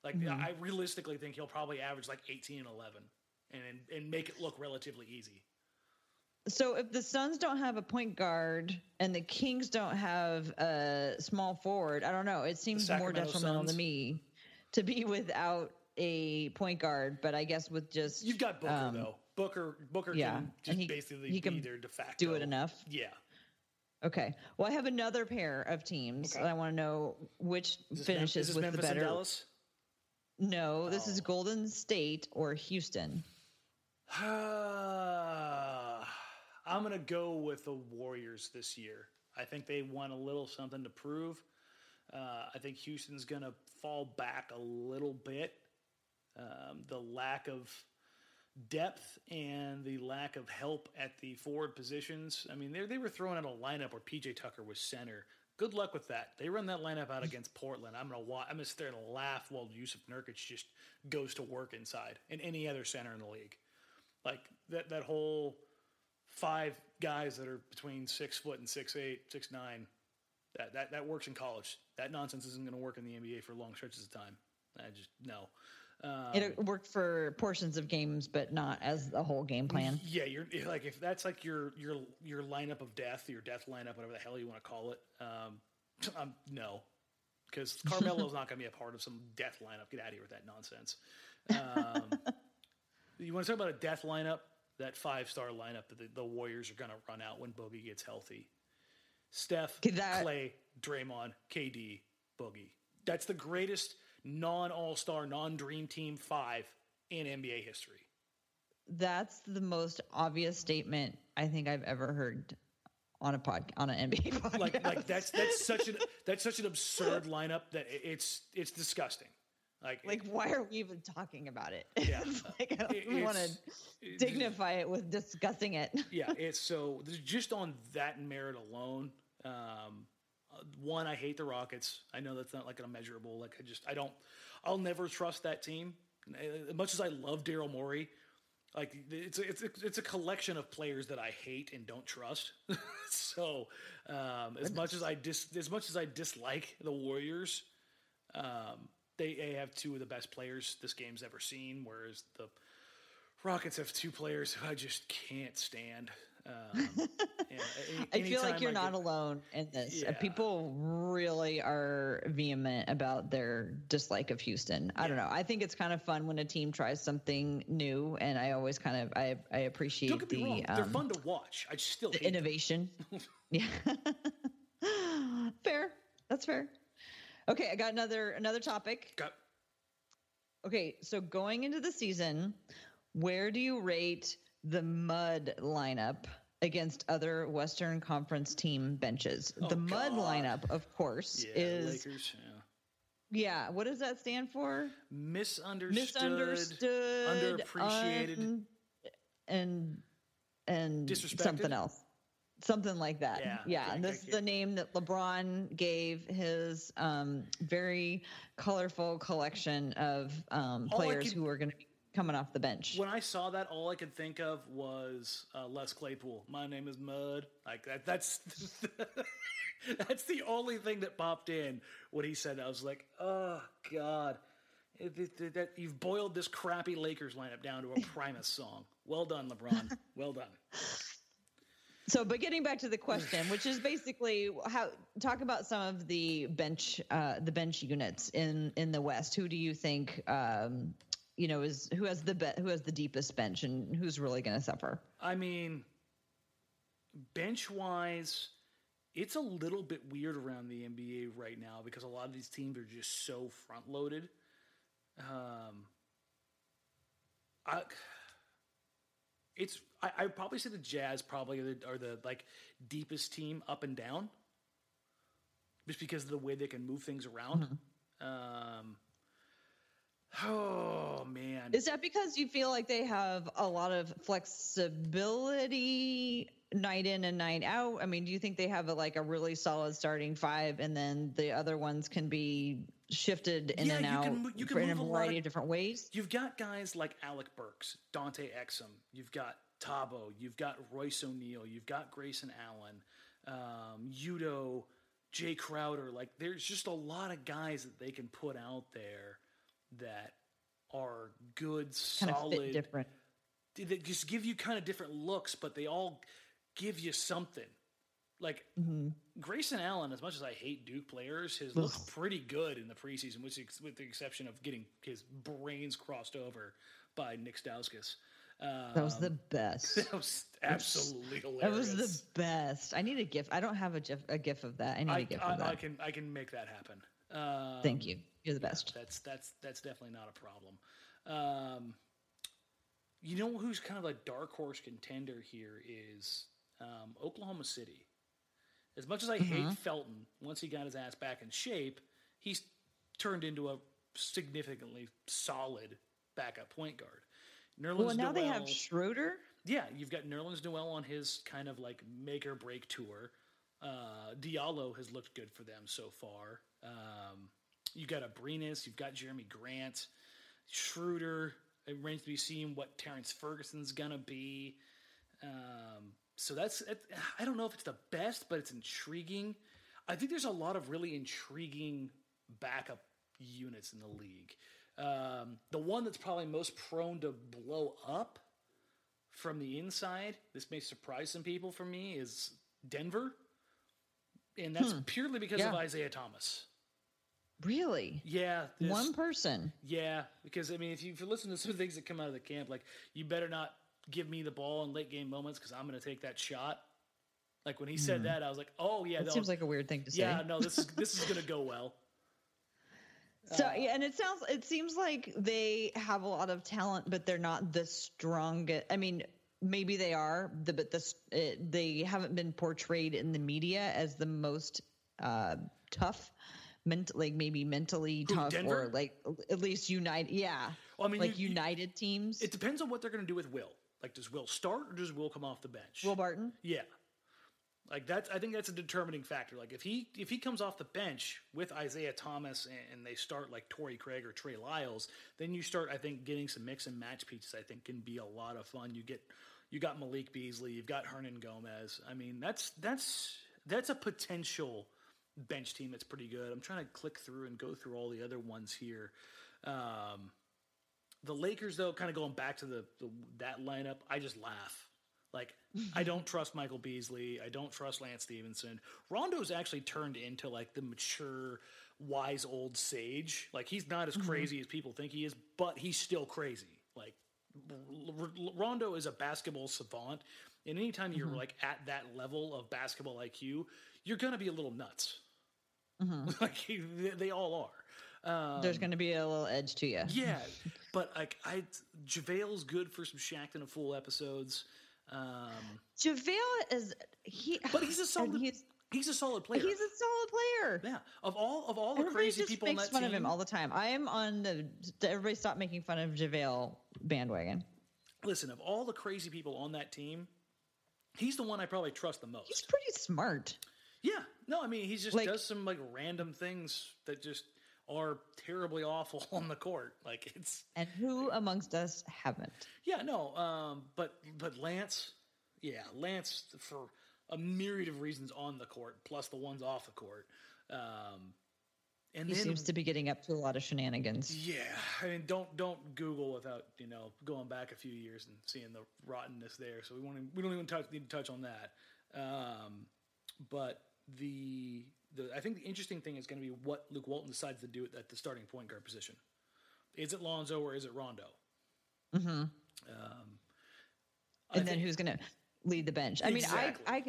Like mm-hmm. I realistically think he'll probably average like eighteen and eleven, and and make it look relatively easy. So if the Suns don't have a point guard and the Kings don't have a small forward, I don't know. It seems more detrimental Suns. to me to be without a point guard. But I guess with just you've got Booker um, though. Booker Booker yeah, can just he, basically he can their de facto. Do it enough. Yeah. Okay. Well, I have another pair of teams. Okay. I want to know which finishes Mem- with the better. No, this oh. is Golden State or Houston. [sighs] I'm going to go with the Warriors this year. I think they want a little something to prove. Uh, I think Houston's going to fall back a little bit. Um, the lack of depth and the lack of help at the forward positions. I mean, they, were throwing out a lineup where PJ Tucker was center. Good luck with that. They run that lineup out against Portland. I'm gonna watch, I'm gonna stare and laugh while Jusuf Nurkic just goes to work inside and any other center in the league. Like that that whole five guys that are between six foot and six eight, six nine. That that that works in college. That nonsense isn't going to work in the NBA for long stretches of time. I just no. Um, it worked for portions of games, but not as the whole game plan. Yeah, you're like if that's like your your your lineup of death, your death lineup, whatever the hell you want to call it. Um, [tsk] um no, because Carmelo's [laughs] not going to be a part of some death lineup. Get out of here with that nonsense. Um, [laughs] you want to talk about a death lineup? that five star lineup that the, the Warriors are going to run out when Boogie gets healthy. Steph, that... Clay, Draymond, KD, Boogie. That's the greatest non All Star, non Dream Team five in NBA history. That's the most obvious statement I think I've ever heard on a pod on an NBA podcast. [laughs] Like, like that's that's such an that's such an absurd lineup that it's it's disgusting. Like, like why are we even talking about it? [laughs] Yeah, like I don't want to dignify it with discussing it. [laughs] yeah, it's so just on that merit alone. Um, uh, one, I hate the Rockets. I know that's not like a measurable. Like I just I don't. I'll never trust that team. As much as I love Daryl Morey, like it's a, it's a, it's a collection of players that I hate and don't trust. so [laughs] So, um, as much as I dis, as much as I dislike the Warriors, um, they, they have two of the best players this game's ever seen, whereas the Rockets have two players who I just can't stand. Um, [laughs] I feel like you're not alone in this. Uh, Yeah. People really are vehement about their dislike of Houston. I don't know. I think it's kind of fun when a team tries something new, and I always kind of I I appreciate Don't get me the wrong; they're um, fun to watch. I just still the innovation. [laughs] yeah, [laughs] fair. That's fair. Okay, I got another another topic. Got- Okay, so going into the season, where do you rate the mud lineup against other Western Conference team benches? Oh, the mud lineup, of course, yeah, is Lakers. Yeah. yeah. What does that stand for? Misunderstood, Misunderstood, underappreciated. un- and and Disrespected? something else. Something like that. Yeah, Yeah. and this is the name that LeBron gave his um, very colorful collection of um, players could- who are going to be coming off the bench. When I saw that, all I could think of was uh, Les Claypool. My name is Mud. Like that. That's [laughs] that's the only thing that popped in when he said. That. I was like, oh god, that you've boiled this crappy Lakers lineup down to a [laughs] Primus song. Well done, LeBron. Well done. So, but getting back to the question, which is basically how talk about some of the bench, uh, the bench units in in the West. Who do you think, um, you know, is who has the be- who has the deepest bench and who's really going to suffer? I mean, bench wise, it's a little bit weird around the NBA right now because a lot of these teams are just so front loaded. Um, I, it's I I'd probably say the Jazz probably are the, are the like deepest team up and down, just because of the way they can move things around. Um, oh man, Is that because you feel like they have a lot of flexibility night in and night out? I mean, do you think they have a, like a really solid starting five, and then the other ones can be shifted in Yeah, and you out can you can in a variety of- of different ways? You've got guys like Alec Burks, Dante Exum. You've got Thabo. You've got Royce O'Neale. You've got Grayson Allen, um, Udoh, Jae Crowder. Like, there's just a lot of guys that they can put out there that are good, Kind solid. different. That just give you kind of different looks, but they all give you something. Like Mm-hmm. Grayson Allen, as much as I hate Duke players, has looked pretty good in the preseason, the- with the exception of getting his brains crossed over by Nick Stauskas. Um, That was the best. [laughs] that was absolutely hilarious. That was the best. I need a gif. I don't have a gif, a gif of that. I need a I, gif I, of that. I can I can make that happen. Um, Thank you. You're the best. That's that's that's definitely not a problem. Um, you know who's kind of a dark horse contender here is um, Oklahoma City. As much as I Mm-hmm. hate Felton, once he got his ass back in shape, he's turned into a significantly solid backup point guard. Nerlens Well, now they have Noel- Schroeder. yeah, you've got Nerlens Noel on his kind of like make or break tour. Uh, Diallo has looked good for them so far. Um, you got Abrines, you've got Jerami Grant, Schroeder. It remains to be seen what Terrence Ferguson's gonna be. Um, so that's it, I don't know if it's the best, but it's intriguing. I think there's a lot of really intriguing backup units in the league. Um, the one that's probably most prone to blow up from the inside, this may surprise some people for me, is Denver. And that's purely because of Isaiah Thomas. Really? Yeah. this- One person. Yeah, because I mean, if you, if you listen to some things that come out of the camp, like you better not give me the ball in late game moments because I'm going to take that shot. Like when he said that, I was like, oh yeah, It no, seems like a weird thing to say. yeah, no, this is this is going to go well. [laughs] So yeah, and it sounds it seems like they have a lot of talent, but they're not the strongest. I mean, maybe they are, the, but this it, they haven't been portrayed in the media as the most uh, tough, ment like maybe mentally tough Denver? or like at least united. Yeah, Well, I mean, like you- united teams. It depends on what they're going to do with Will. Like, does Will start or does Will come off the bench? Will Barton. Yeah. Like that's I think that's a determining factor. Like if he if he comes off the bench with Isaiah Thomas and, they start like Torrey Craig or Trey Lyles, then you start I think getting some mix and match pieces I think can be a lot of fun. You get You got Malik Beasley. You've got Hernangomez. I mean, that's that's that's a potential bench team that's pretty good. I'm trying to click through and go through all the other ones here. Um, the Lakers, though, kind of going back to the, the that lineup, I just laugh. Like, I don't trust Michael Beasley. I don't trust Lance Stephenson. Rondo's actually turned into like the mature, wise old sage. Like, he's not as mm-hmm. crazy as people think he is, but he's still crazy. Like, Rondo is a basketball savant, and anytime you're mm-hmm. like at that level of basketball IQ, you're gonna be a little nuts. Mm-hmm. [laughs] like they, they all are. Um, There's going to be a little edge to you. yeah, [laughs] but like I, JaVale's good for some Shaqtin' a Fool episodes. Um, JaVale is he, but he's a [sighs] solid. He's, He's, a solid player. he's a solid player. yeah. Of all of all the crazy just people on makes that fun team, of him all the time. I am on the everybody stop making fun of JaVale bandwagon. listen, of all the crazy people on that team, he's the one I probably trust the most. He's pretty smart. Yeah, no, I mean he just Like- does some like random things that just are terribly awful [laughs] on the court. Like it's And who amongst us haven't? yeah, no, um, but but Lance, yeah, Lance for a myriad of reasons on the court, plus the ones off the court, um, and He then seems to be getting up to a lot of shenanigans. yeah, I mean don't don't Google without you know going back a few years and seeing the rottenness there. So we won't even, we don't even touch need to touch on that. Um, but the the I think the interesting thing is going to be what Luke Walton decides to do at the starting point guard position. Is it Lonzo or is it Rondo? hmm Um, I And then think- who's going to lead the bench? I mean, I, I,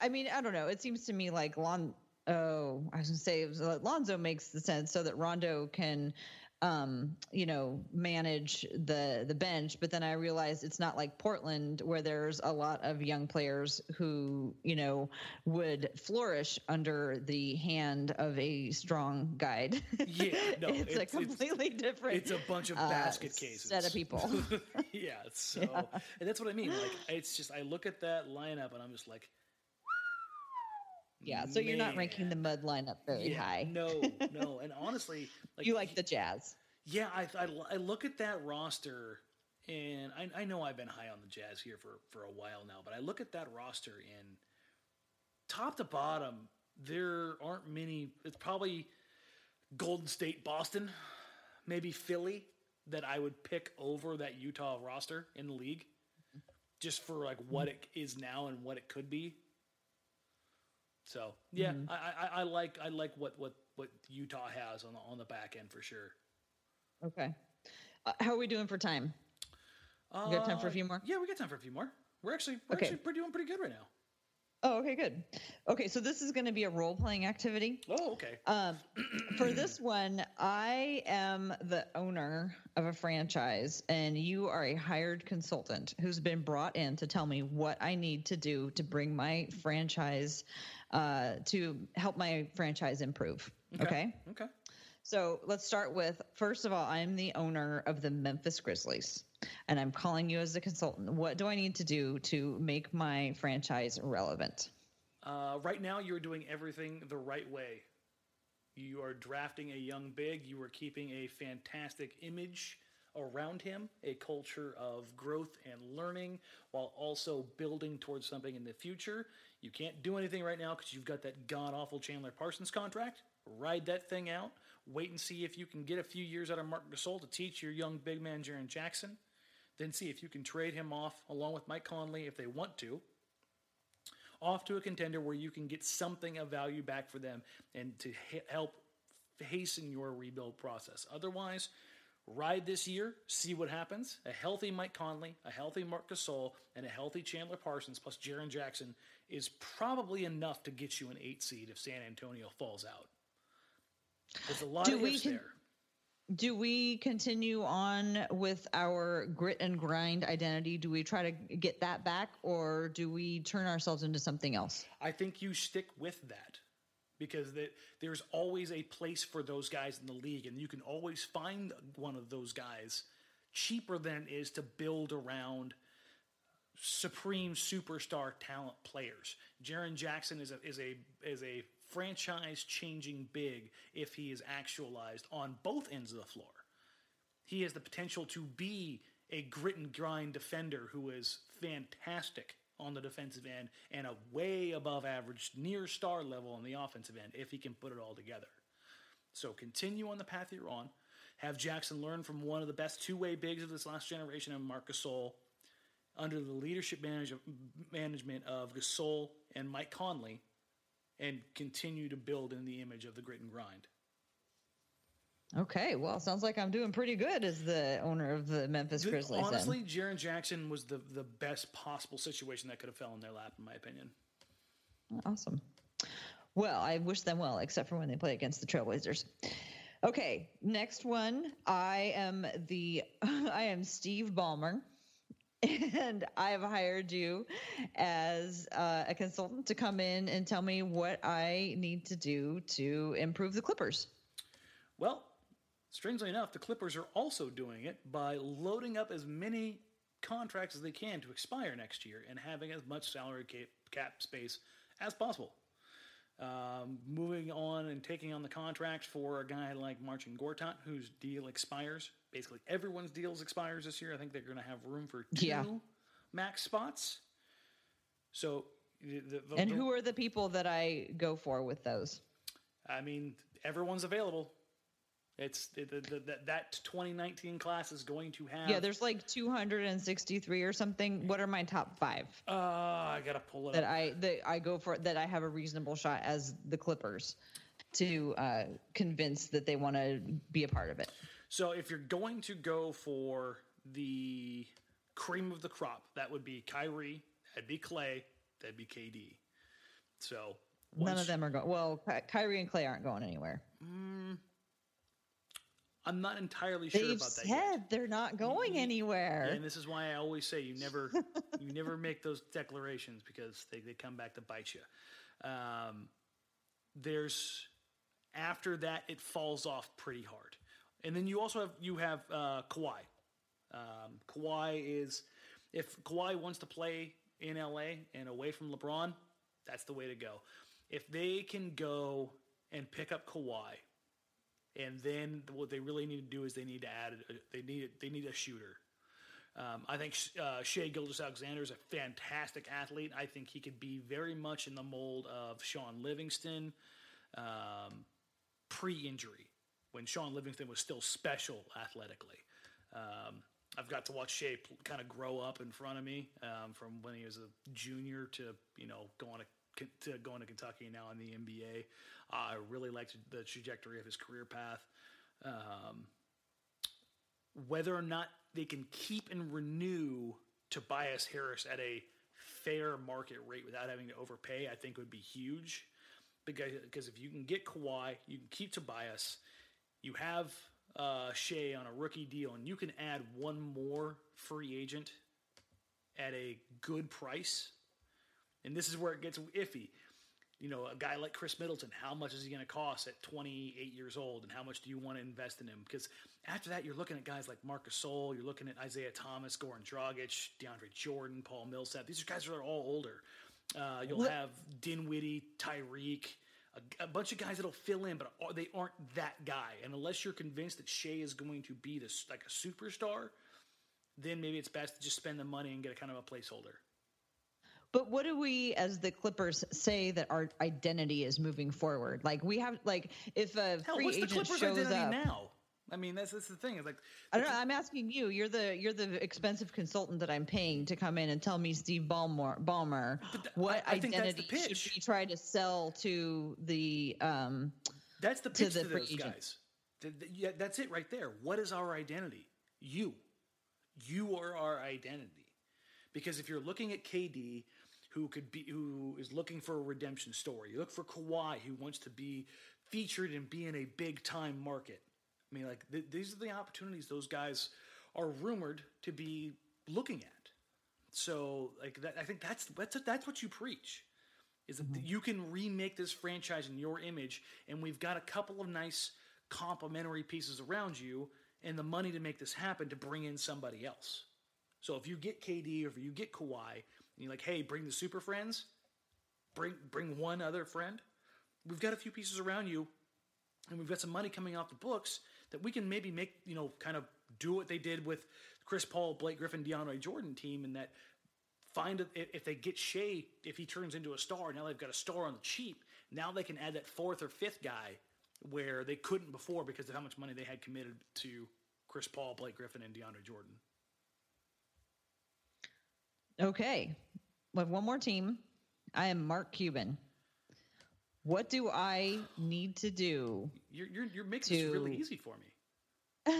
I mean, I don't know. It seems to me like Lon. Oh, I was going to say was, Lonzo makes the sense so that Rondo can, um, you know, manage the the bench. But then I realized it's not like Portland where there's a lot of young players who, you know, would flourish under the hand of a strong guide. Yeah, [laughs] no, it's, it's- a it's- completely different. it's a bunch of uh, basket cases. set of people. [laughs] yeah, so [laughs] and that's what I mean. Like [sighs] it's just I look at that lineup and I'm just like, yeah, so you're not ranking the man. mud lineup very Yeah, high. No, no, [laughs] and honestly, like you like the Jazz. Yeah, I, I, I look at that roster, and I, I know I've been high on the Jazz here for, for a while now, but I look at that roster and top to bottom, there aren't many. It's probably Golden State, Boston, maybe Philly that I would pick over that Utah roster in the league, just for like what mm-hmm. it is now and what it could be. So yeah, I, I, I like I like what, what, what Utah has on the on the back end for sure. Okay. Uh, how are we doing for time? We got time for a few more? Yeah, we got time for a few more. We're actually we're Okay. actually we're doing pretty good right now. Oh, okay, good. Okay, so this is going to be a role playing activity. Oh, okay. Um, [clears throat] for this one, I am the owner of a franchise, and you are a hired consultant who's been brought in to tell me what I need to do to bring my franchise, uh, to help my franchise improve. Okay. Okay. So let's start with first of all, I'm the owner of the Memphis Grizzlies, and I'm calling you as a consultant. What do I need to do to make my franchise relevant? Uh, right now, you're doing everything the right way. You are drafting a young big. You are keeping a fantastic image around him, a culture of growth and learning, while also building towards something in the future. You can't do anything right now because you've got that god awful Chandler Parsons contract. Ride that thing out. Wait and see if you can get a few years out of Marc Gasol to teach your young big man Jaren Jackson. Then see if you can trade him off along with Mike Conley if they want to off to a contender where you can get something of value back for them and to help hasten your rebuild process. Otherwise, ride this year, see what happens. A healthy Mike Conley, a healthy Marc Gasol, and a healthy Chandler Parsons plus Jaren Jackson is probably enough to get you an eight seed if San Antonio falls out. There's a lot Do of we ifs con- there. Do we continue on with our grit and grind identity? Do we try to get that back, or do we turn ourselves into something else? I think you stick with that because that there's always a place for those guys in the league, and you can always find one of those guys cheaper than it is to build around supreme superstar talent players. Jaren Jackson is a is a is a franchise changing big if he is actualized on both ends of the floor. He has the potential to be a grit and grind defender who is fantastic on the defensive end and a way above average, near star level on the offensive end if he can put it all together. So continue on the path you're on. Have Jackson learn from one of the best two way bigs of this last generation, and Marc Gasol, under the leadership manage- management of Gasol and Mike Conley, and continue to build in the image of the grit and grind. Okay, well, sounds like I'm doing pretty good as the owner of the Memphis Grizzlies. Honestly, Jaren Jackson was the the best possible situation that could have fell in their lap, in my opinion. Awesome. Well, I wish them well, except for when they play against the Trailblazers. Okay, next one. I am the [laughs] I am Steve Ballmer, [laughs] and I have hired you as uh, a consultant to come in and tell me what I need to do to improve the Clippers. Well, strangely enough, the Clippers are also doing it by loading up as many contracts as they can to expire next year and having as much salary cap, cap space as possible. Um, moving on and taking on the contract for a guy like Marcin Gortat, whose deal expires. Basically, everyone's deals expires this year. I think they're going to have room for two Yeah. max spots. So, the, the, the- And who are the people that I go for with those? I mean, everyone's available. It's it, the, the, that that 2019 class is going to have. Yeah, there's like 263 or something. What are my top five Uh, I gotta pull it that up. I that I go for that I have a reasonable shot as the Clippers to uh, convince that they want to be a part of it. So if you're going to go for the cream of the crop, that would be Kyrie, that'd be Clay, that'd be KD. So None of them are going. Well, Kyrie and Clay aren't going anywhere. I'm not entirely sure They've about that said yet. they're not going anywhere. And this is why I always say you never [laughs] you never make those declarations because they, they come back to bite you. Um, there's after that it falls off pretty hard, and then you also have you have uh, Kawhi. Um, Kawhi is if Kawhi wants to play in LA and away from LeBron, that's the way to go. If they can go and pick up Kawhi and then what they really need to do is they need to add a, they need they need a shooter. Um, I think uh, Shai Gilgeous-Alexander is a fantastic athlete. I think he could be very much in the mold of Shaun Livingston um, pre-injury, when Shaun Livingston was still special athletically. Um, I've got to watch Shai kind of grow up in front of me um, from when he was a junior to you know going to, to going to Kentucky now in the NBA. I really liked the trajectory of his career path. Um, whether or not they can keep and renew Tobias Harris at a fair market rate without having to overpay, I think would be huge. Because, because if you can get Kawhi, you can keep Tobias, you have uh, Shai on a rookie deal, and you can add one more free agent at a good price. And this is where it gets iffy. You know, a guy like Khris Middleton, how much is he going to cost at 28 years old, and how much do you want to invest in him? Because after that, you're looking at guys like Marcus Gasol, you're looking at Isaiah Thomas, Goran Dragic, DeAndre Jordan, Paul Millsap. These are guys that are all older. Uh, you'll Let- have Dinwiddie, Tyreke, a, a bunch of guys that'll fill in, but are- they aren't that guy. And unless you're convinced that Shai is going to be this like a superstar, then maybe it's best to just spend the money and get a kind of a placeholder. But what do we, as the Clippers, say that our identity is moving forward? Like we have, like if a Hell, free what's the agent Clippers' shows identity up. now? I mean, that's that's the thing. It's like I don't know. I'm asking you. You're the you're the expensive consultant that I'm paying to come in and tell me, Steve Ballmer, Ballmer what I- I think that's the identity pitch. should we try to sell to the um, That's the to pitch the to, those guys. Yeah, that's it right there. What is our identity? You. You are our identity. Because if you're looking at KD, who could be who is looking for a redemption story, you look for Kawhi, who wants to be featured and be in a big time market. I mean, like th- these are the opportunities those guys are rumored to be looking at. So, like that, I think that's that's that's what you preach is that mm-hmm. you can remake this franchise in your image, and we've got a couple of nice complementary pieces around you, and the money to make this happen to bring in somebody else. So if you get KD or if you get Kawhi, you're like, hey, bring the super friends, bring bring one other friend. We've got a few pieces around you, and we've got some money coming off the books that we can maybe make you know kind of do what they did with Chris Paul, Blake Griffin, DeAndre Jordan team, and that find a, if they get Shai, if he turns into a star, now they've got a star on the cheap. Now they can add that fourth or fifth guy where they couldn't before because of how much money they had committed to Chris Paul, Blake Griffin, and DeAndre Jordan. Okay. We have one more team. I am Mark Cuban. What do I need to do? You're, you're, you're making to... this really easy for me. [laughs]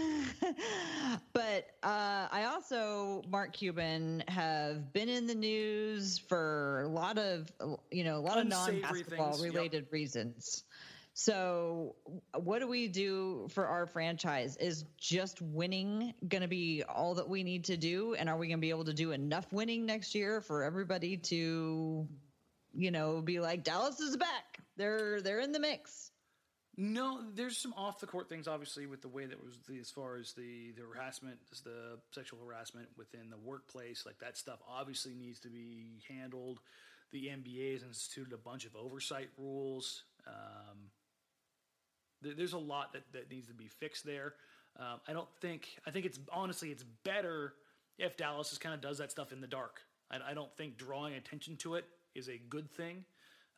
but uh, I also, Mark Cuban, have been in the news for a lot of, you know, a lot Unsavory of non-basketball related yep. reasons. So, what do we do for our franchise? Is just winning going to be all that we need to do? And are we going to be able to do enough winning next year for everybody to, you know, be like Dallas is back? They're they're in the mix. No, there's some off the court things, obviously, with the way that was the, as far as the the harassment, the sexual harassment within the workplace, like that stuff, obviously needs to be handled. The NBA has instituted a bunch of oversight rules. Um, there's a lot that, that needs to be fixed there. Um, I don't think. I think it's honestly it's better if Dallas just kind of does that stuff in the dark. I, I, don't think drawing attention to it is a good thing.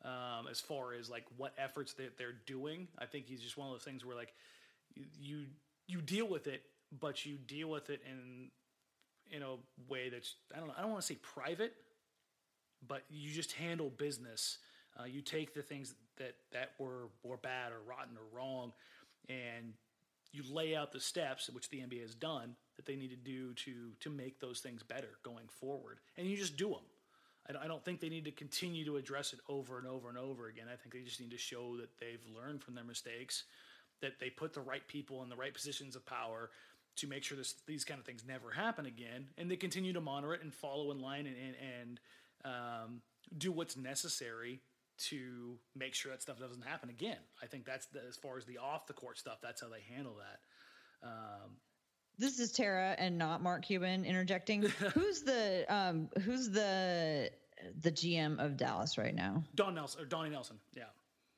Um, as far as like what efforts that they're doing, I think he's just one of those things where like you, you deal with it, but you deal with it in in a way that's I don't know, I don't want to say private, but you just handle business. Uh, you take the things that that were were bad or rotten or wrong, and you lay out the steps which the NBA has done that they need to do to to make those things better going forward, and you just do them. I don't think they need to continue to address it over and over and over again. I think they just need to show that they've learned from their mistakes, that they put the right people in the right positions of power to make sure this, these kind of things never happen again, and they continue to monitor it and follow in line and and, and um, do what's necessary to make sure that stuff doesn't happen again. I think that's the, as far as the off the court stuff. That's how they handle that. Um, this is Tara and not Mark Cuban interjecting. [laughs] who's the um, who's the the GM of Dallas right now? Don Nelson or Donnie Nelson. Yeah.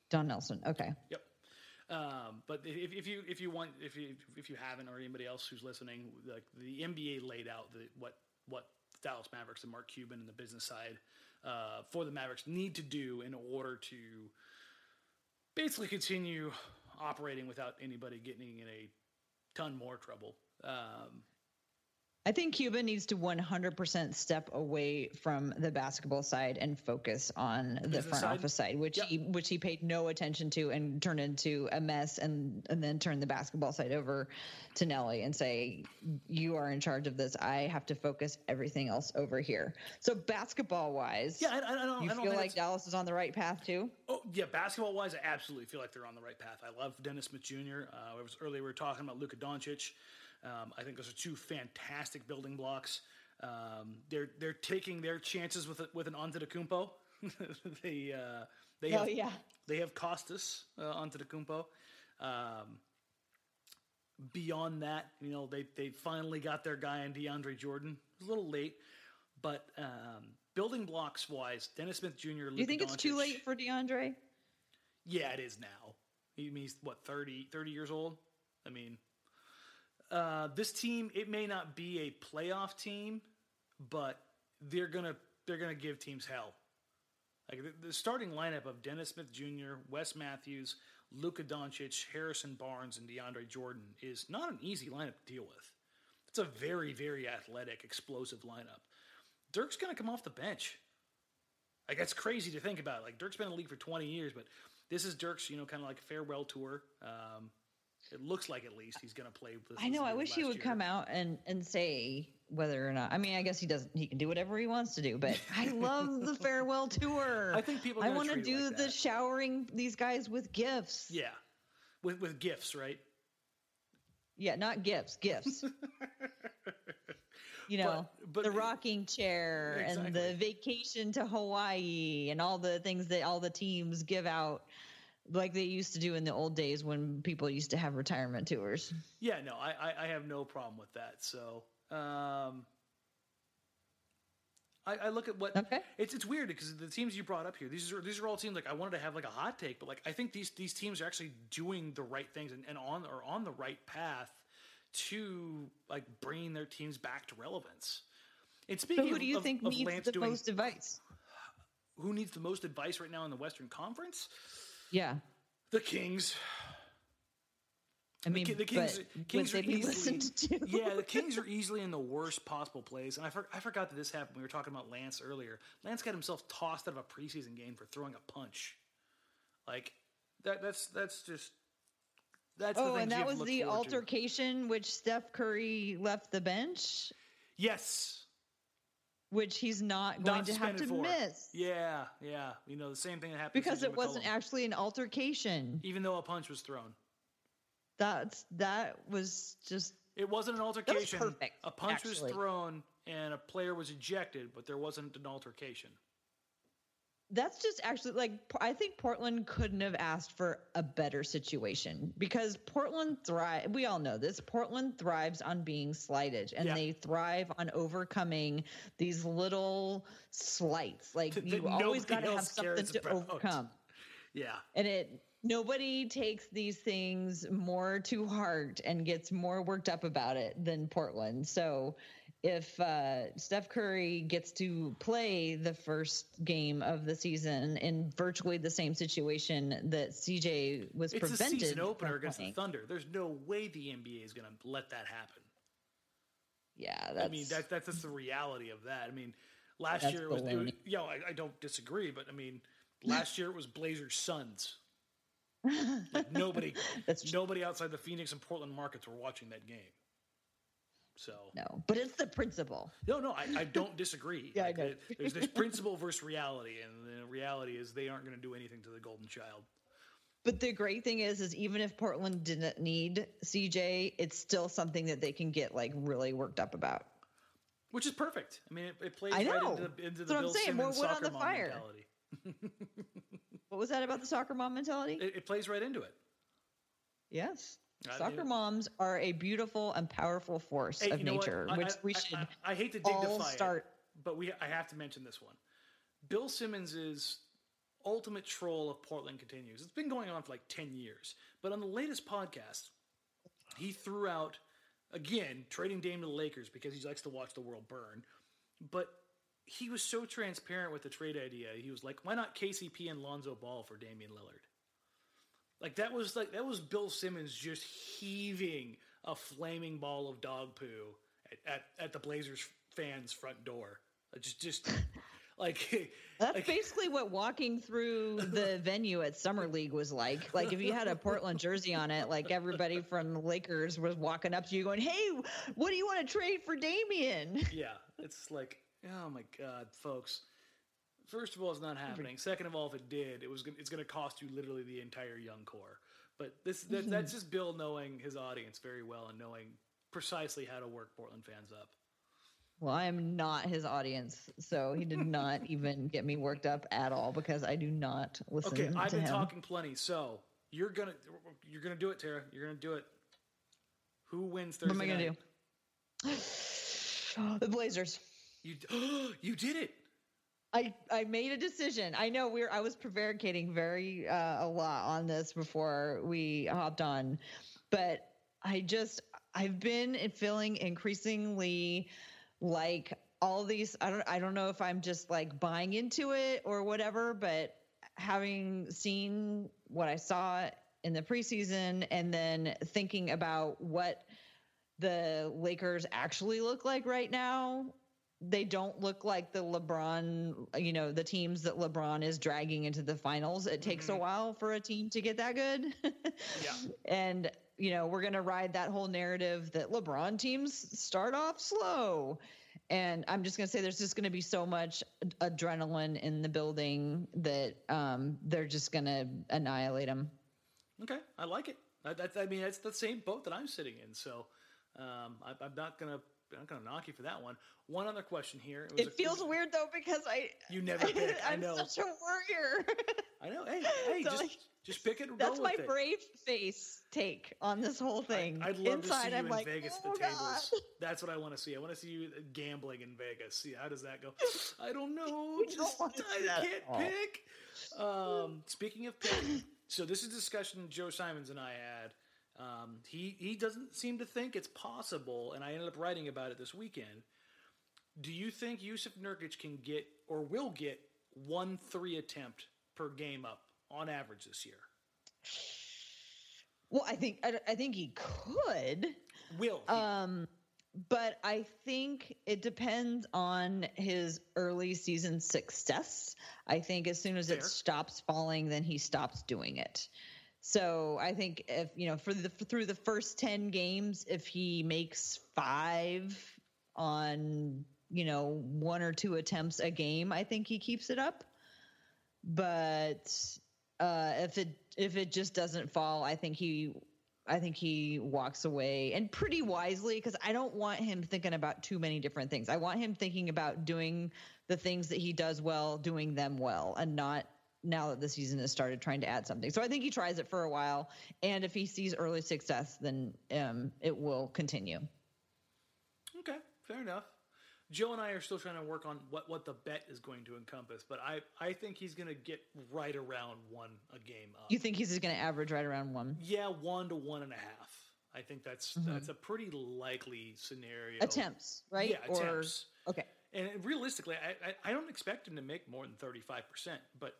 Don Nelson. Okay. Yep. Um, but if, if, you if you want if you if you haven't or anybody else who's listening, like the NBA laid out the what what Dallas Mavericks and Mark Cuban and the business side uh, for the Mavericks need to do in order to basically continue operating without anybody getting in a ton more trouble. Um, I think Cuba needs to 100% step away from the basketball side and focus on the front side. office side, which yep. he which he paid no attention to and turned into a mess, and and then turn the basketball side over to Nelly and say, "You are in charge of this. I have to focus everything else over here." So basketball wise, yeah, I, I don't. You I don't feel like Dallas is on the right path too? Oh yeah, basketball wise, I absolutely feel like they're on the right path. I love Dennis Smith Jr. Uh, it was earlier we were talking about Luka Doncic. Um, I think those are two fantastic building blocks. Um, they're they're taking their chances with with an Antetokounmpo. [laughs] they uh, they have, yeah. they have Kostas uh, Antetokounmpo. Um, beyond that, you know, they they finally got their guy in DeAndre Jordan. It was a little late, but um, building blocks wise, Dennis Smith Jr. Luka you think Doncic, it's too late for DeAndre? Yeah, it is now. He means what 30, 30 years old. I mean, uh, this team, it may not be a playoff team, but they're gonna they're gonna give teams hell. Like the, the starting lineup of Dennis Smith Jr., Wes Matthews, Luka Doncic, Harrison Barnes, and DeAndre Jordan is not an easy lineup to deal with. It's a very very athletic, explosive lineup. Dirk's gonna come off the bench. Like that's crazy to think about. Like Dirk's been in the league for 20 years, but this is Dirk's, you know, kind of like farewell tour. Um, it looks like at least he's going to play. With I know. I wish he would year. come out and and say whether or not. I mean, I guess he doesn't. He can do whatever he wants to do. But [laughs] I love the farewell tour. I think people. I want to do like the showering these guys with gifts. Yeah, with with gifts, right? Yeah, not gifts. Gifts. [laughs] you know, but, but the rocking chair exactly. and the vacation to Hawaii and all the things that all the teams give out like they used to do in the old days when people used to have retirement tours. Yeah, no, I, I have no problem with that. So, um, I, I look at what okay. it's it's weird because the teams you brought up here, these are these are all teams like I wanted to have like a hot take, but like I think these these teams are actually doing the right things and, and on or on the right path to like bringing their teams back to relevance. And So speaking who do you of, think of needs Lance the doing, most advice? who needs the most advice right now in the Western Conference? Yeah. The Kings. I mean, Ki- the Kings, but Kings are easily, [laughs] yeah, the Kings are easily in the worst possible place. And I, for, I forgot that this happened. We were talking about Lance earlier. Lance got himself tossed out of a preseason game for throwing a punch. Like that. That's that's just that's. Oh, and that was the forward to. altercation which Steph Curry left the bench, Yes, which he's not going not to have to for. miss Yeah, yeah. You know the same thing that happened because it wasn't actually an altercation. even though a punch was thrown. That's that was just It wasn't an altercation. perfect, a punch actually. was thrown and a player was ejected, but there wasn't an altercation. That's just actually like I think Portland couldn't have asked for a better situation because Portland thrive. We all know this. Portland thrives on being slighted, and Yeah. they thrive on overcoming these little slights. Like That you always got to have something to about. overcome. Yeah. and it nobody takes these things more to heart and gets more worked up about it than Portland. So if uh, Steph Curry gets to play the first game of the season in virtually the same situation that CJ was It's a prevented season opener against playing. the Thunder. There's no way the NBA is going to let that happen. Yeah, that's I mean, that, that's just the reality of that. I mean, last year it was, baloney. you know, I, I don't disagree, but I mean, last year it was Blazers Suns. [laughs] Like nobody, That's- nobody outside the Phoenix and Portland markets were watching that game. So no, but it's the principle. no, no, I, I don't disagree. [laughs] Yeah, I know. There's this principle versus reality, and the reality is they aren't going to do anything to the Golden Child. But the great thing is, is even if Portland didn't need CJ, it's still something that they can get like really worked up about. Which is perfect. I mean, it, it plays I right know. into the, into the what I'm Bill saying, more Simmons wood on soccer mom fire. mentality. [laughs] What was that about the soccer mom mentality? It, it plays right into it. Yes. I- Soccer moms are a beautiful and powerful force Hey, of what? nature, I- which I- we should I, I hate to all dignify start. it, but we I have to mention this one. Bill Simmons's ultimate troll of Portland continues. It's been going on for like ten years, but on the latest podcast, he threw out again trading Dame to the Lakers because he likes to watch the world burn. But he was so transparent with the trade idea. He was like, "Why not KCP and Lonzo Ball for Damian Lillard?" Like that was like that was Bill Simmons just heaving a flaming ball of dog poo at, at, at the Blazers fans' front door. Just just [laughs] like That's like, basically what walking through the [laughs] venue at Summer League was like. Like if you had a Portland jersey on it, like everybody from the Lakers was walking up to you going, "Hey, what do you want to trade for Damian?" yeah, it's like oh my god, folks. First of all, it's not [laughs] happening. Second of all, if it did, it was gonna, it's going to cost you literally the entire young core. But this that, [laughs] that's just Bill knowing his audience very well and knowing precisely how to work Portland fans up. Well, I am not his audience, so he did not [laughs] even get me worked up at all because I do not listen. Okay, I've been him. talking plenty. So you're gonna you're gonna do it, Tara. You're gonna do it. Who wins Thursday What am I gonna night? do? [sighs] the Blazers. You [gasps] you did it. I, I made a decision. I know we're I was prevaricating very uh, a lot on this before we hopped on, but I just I've been feeling increasingly like all these I don't I don't know if I'm just like buying into it or whatever, but having seen what I saw in the preseason and then thinking about what the Lakers actually look like right now, they don't look like the LeBron, you know, the teams that LeBron is dragging into the finals. It takes a while for a team to get that good. Yeah. [laughs] And, you know, we're going to ride that whole narrative that LeBron teams start off slow. And I'm just going to say there's just going to be so much adrenaline in the building that um, they're just going to annihilate them. Okay, I like it. I, that, I mean, it's the same boat that I'm sitting in. So um, I, I'm not gonna I'm not gonna knock you for that one. One other question here. was It a- feels weird though because I You never [laughs] pick. I I'm know. such a warrior. I know. Hey, hey, [laughs] So, just like, just pick it. And That's go my with it. brave face take on this whole thing. I'd love Inside, to see you I'm in like, Vegas oh, at the tables. [laughs] That's what I want to see. I want to see you gambling in Vegas. See how does that go? I don't know. don't Just wanna I can't pick. Um, speaking of picking, so this is a discussion Joe Simons and I had Um, he he doesn't seem to think it's possible, and I ended up writing about it this weekend. Do you think Jusuf Nurkic can get or will get one three attempt per game up on average this year? Well, I think I, I think he could. Will he? Um, but I think it depends on his early season success. I think as soon as Fair. it stops falling, then he stops doing it. So I think if you know for the through the first ten games, if he makes five on you know one or two attempts a game, I think he keeps it up. But uh, if it if it just doesn't fall, I think he I think he walks away and pretty wisely because I don't want him thinking about too many different things. I want him thinking about doing the things that he does well, doing them well, and not now that the season has started trying to add something. So I think he tries it for a while, and if he sees early success, then um, it will continue. Okay, fair enough. Joe and I are still trying to work on what, what the bet is going to encompass, but I, I think he's going to get right around one a game up. You think he's going to average right around one yeah, one to one and a half. I think that's that's a pretty likely scenario. attempts, right? Yeah, attempts. Or okay, And realistically, I, I, I don't expect him to make more than thirty five percent, but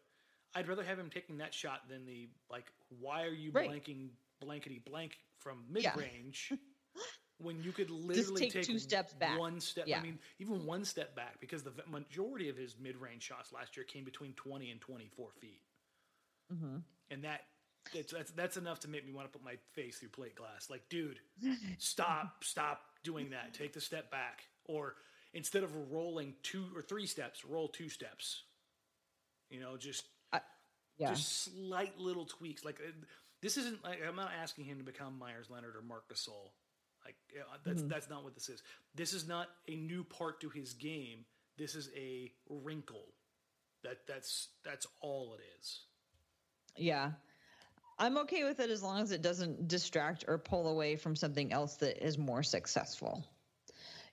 I'd rather have him taking that shot than the like. Why are you Right. blanking blankety blank from mid range [laughs] when you could literally take take two steps back. One step. Yeah. I mean, even one step back because the majority of his mid range shots last year came between twenty and twenty four feet, Mm-hmm. and that. It's, that's that's enough to make me want to put my face through plate glass. Like, dude, stop, stop doing that. Take the step back, or instead of rolling two or three steps, roll two steps. You know, just yeah, just slight little tweaks. Like uh, this isn't like I'm not asking him to become Meyers Leonard or Marc Gasol. Like uh, that's that's not what this is. This is not a new part to his game. This is a wrinkle. That that's that's all it is. yeah. I'm okay with it as long as it doesn't distract or pull away from something else that is more successful.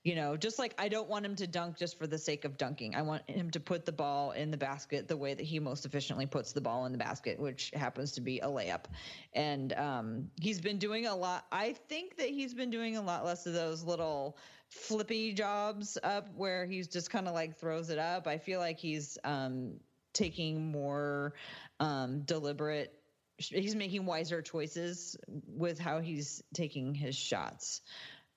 You know, just like I don't want him to dunk just for the sake of dunking. I want him to put the ball in the basket the way that he most efficiently puts the ball in the basket, which happens to be a layup. And um, he's been doing a lot. I think that he's been doing a lot less of those little flippy jobs up where he's just kind of like throws it up. I feel like he's um, taking more um, deliberate he's making wiser choices with how he's taking his shots.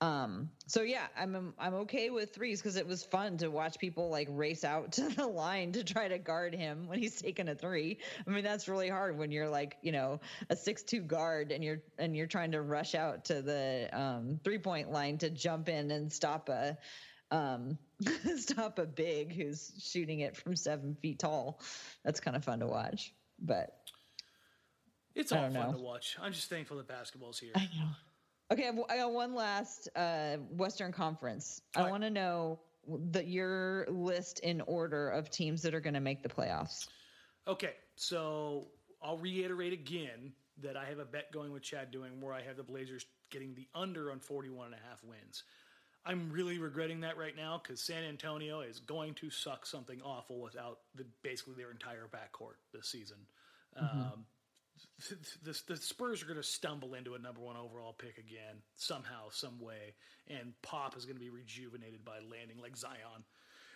Um, so yeah, I'm I'm okay with threes because it was fun to watch people like race out [laughs] to the line to try to guard him when he's taking a three. I mean, that's really hard when you're like you know a six two guard and you're and you're trying to rush out to the um, three point line to jump in and stop a um, [laughs] stop a big who's shooting it from seven feet tall. That's kind of fun to watch, but. It's all fun know. to watch. I'm just thankful that basketball's here. I know. Okay, I've- got one last uh, Western Conference. All I right. want to know the your list in order of teams that are going to make the playoffs. Okay, so I'll reiterate again that I have a bet going with Chad Doing where I have the Blazers getting the under on 41 and a half wins. I'm really regretting that right now because San Antonio is going to suck something awful without the, basically their entire backcourt this season. Um, the, the, the Spurs are going to stumble into a number one overall pick again somehow, some way, and Pop is going to be rejuvenated by landing like Zion.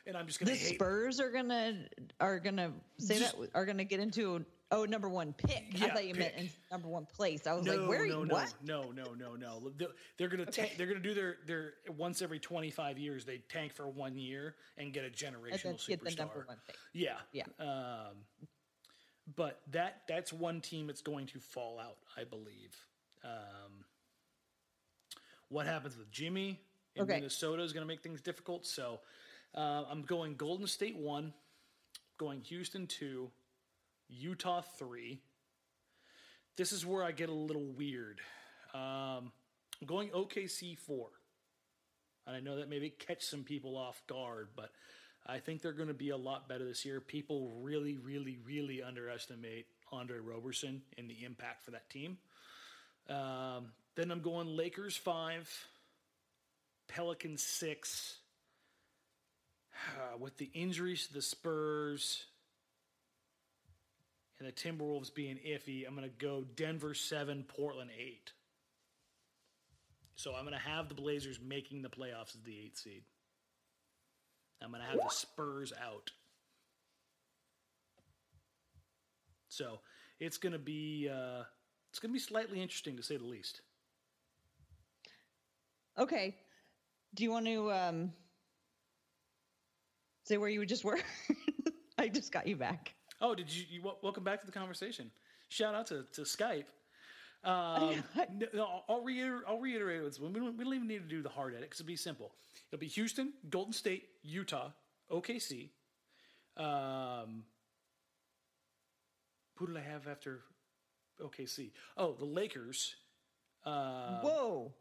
And I'm just going The to hate Spurs are gonna are gonna say Just- that are gonna get into oh number one pick. I thought you meant pick. in number one place. I was No, like, where are no, you? no, What? no, no, no, no. They're, they're gonna Okay. tank, they're gonna do their their once every twenty five years. They tank for one year and get a generational superstar. get the number one pick. Yeah, Yeah. Um, but that that's one team that's going to fall out, I believe. Um, what happens with Jimmy in Okay. Minnesota is going to make things difficult. So uh, I'm going Golden State one, going Houston two, Utah three. This is where I get a little weird. Um, I'm going OKC four. And I know that maybe catch some people off guard, but I think they're going to be a lot better this year. People really, really, really underestimate Andre Roberson and the impact for that team. Um, then I'm going Lakers five, Pelicans six. [sighs] with the injuries to the Spurs and the Timberwolves being iffy, I'm going to go Denver seven, Portland eight. So I'm going to have the Blazers making the playoffs as the eighth seed. I'm going to have the Spurs out. So it's going to be uh, it's going to be slightly interesting to say the least. Okay. Do you want to um, say where you just were? [laughs] I just got you back. Oh, did you, you? Welcome back to the conversation. Shout out to, to Skype. Um, [laughs] no, I'll, reiterate. I'll reiterate this. We don't, we don't even need to do the hard edit because it'll be simple. It'll be Houston, Golden State, Utah, OKC. Um, who did I have after OKC? Oh, the Lakers. Uh, Whoa.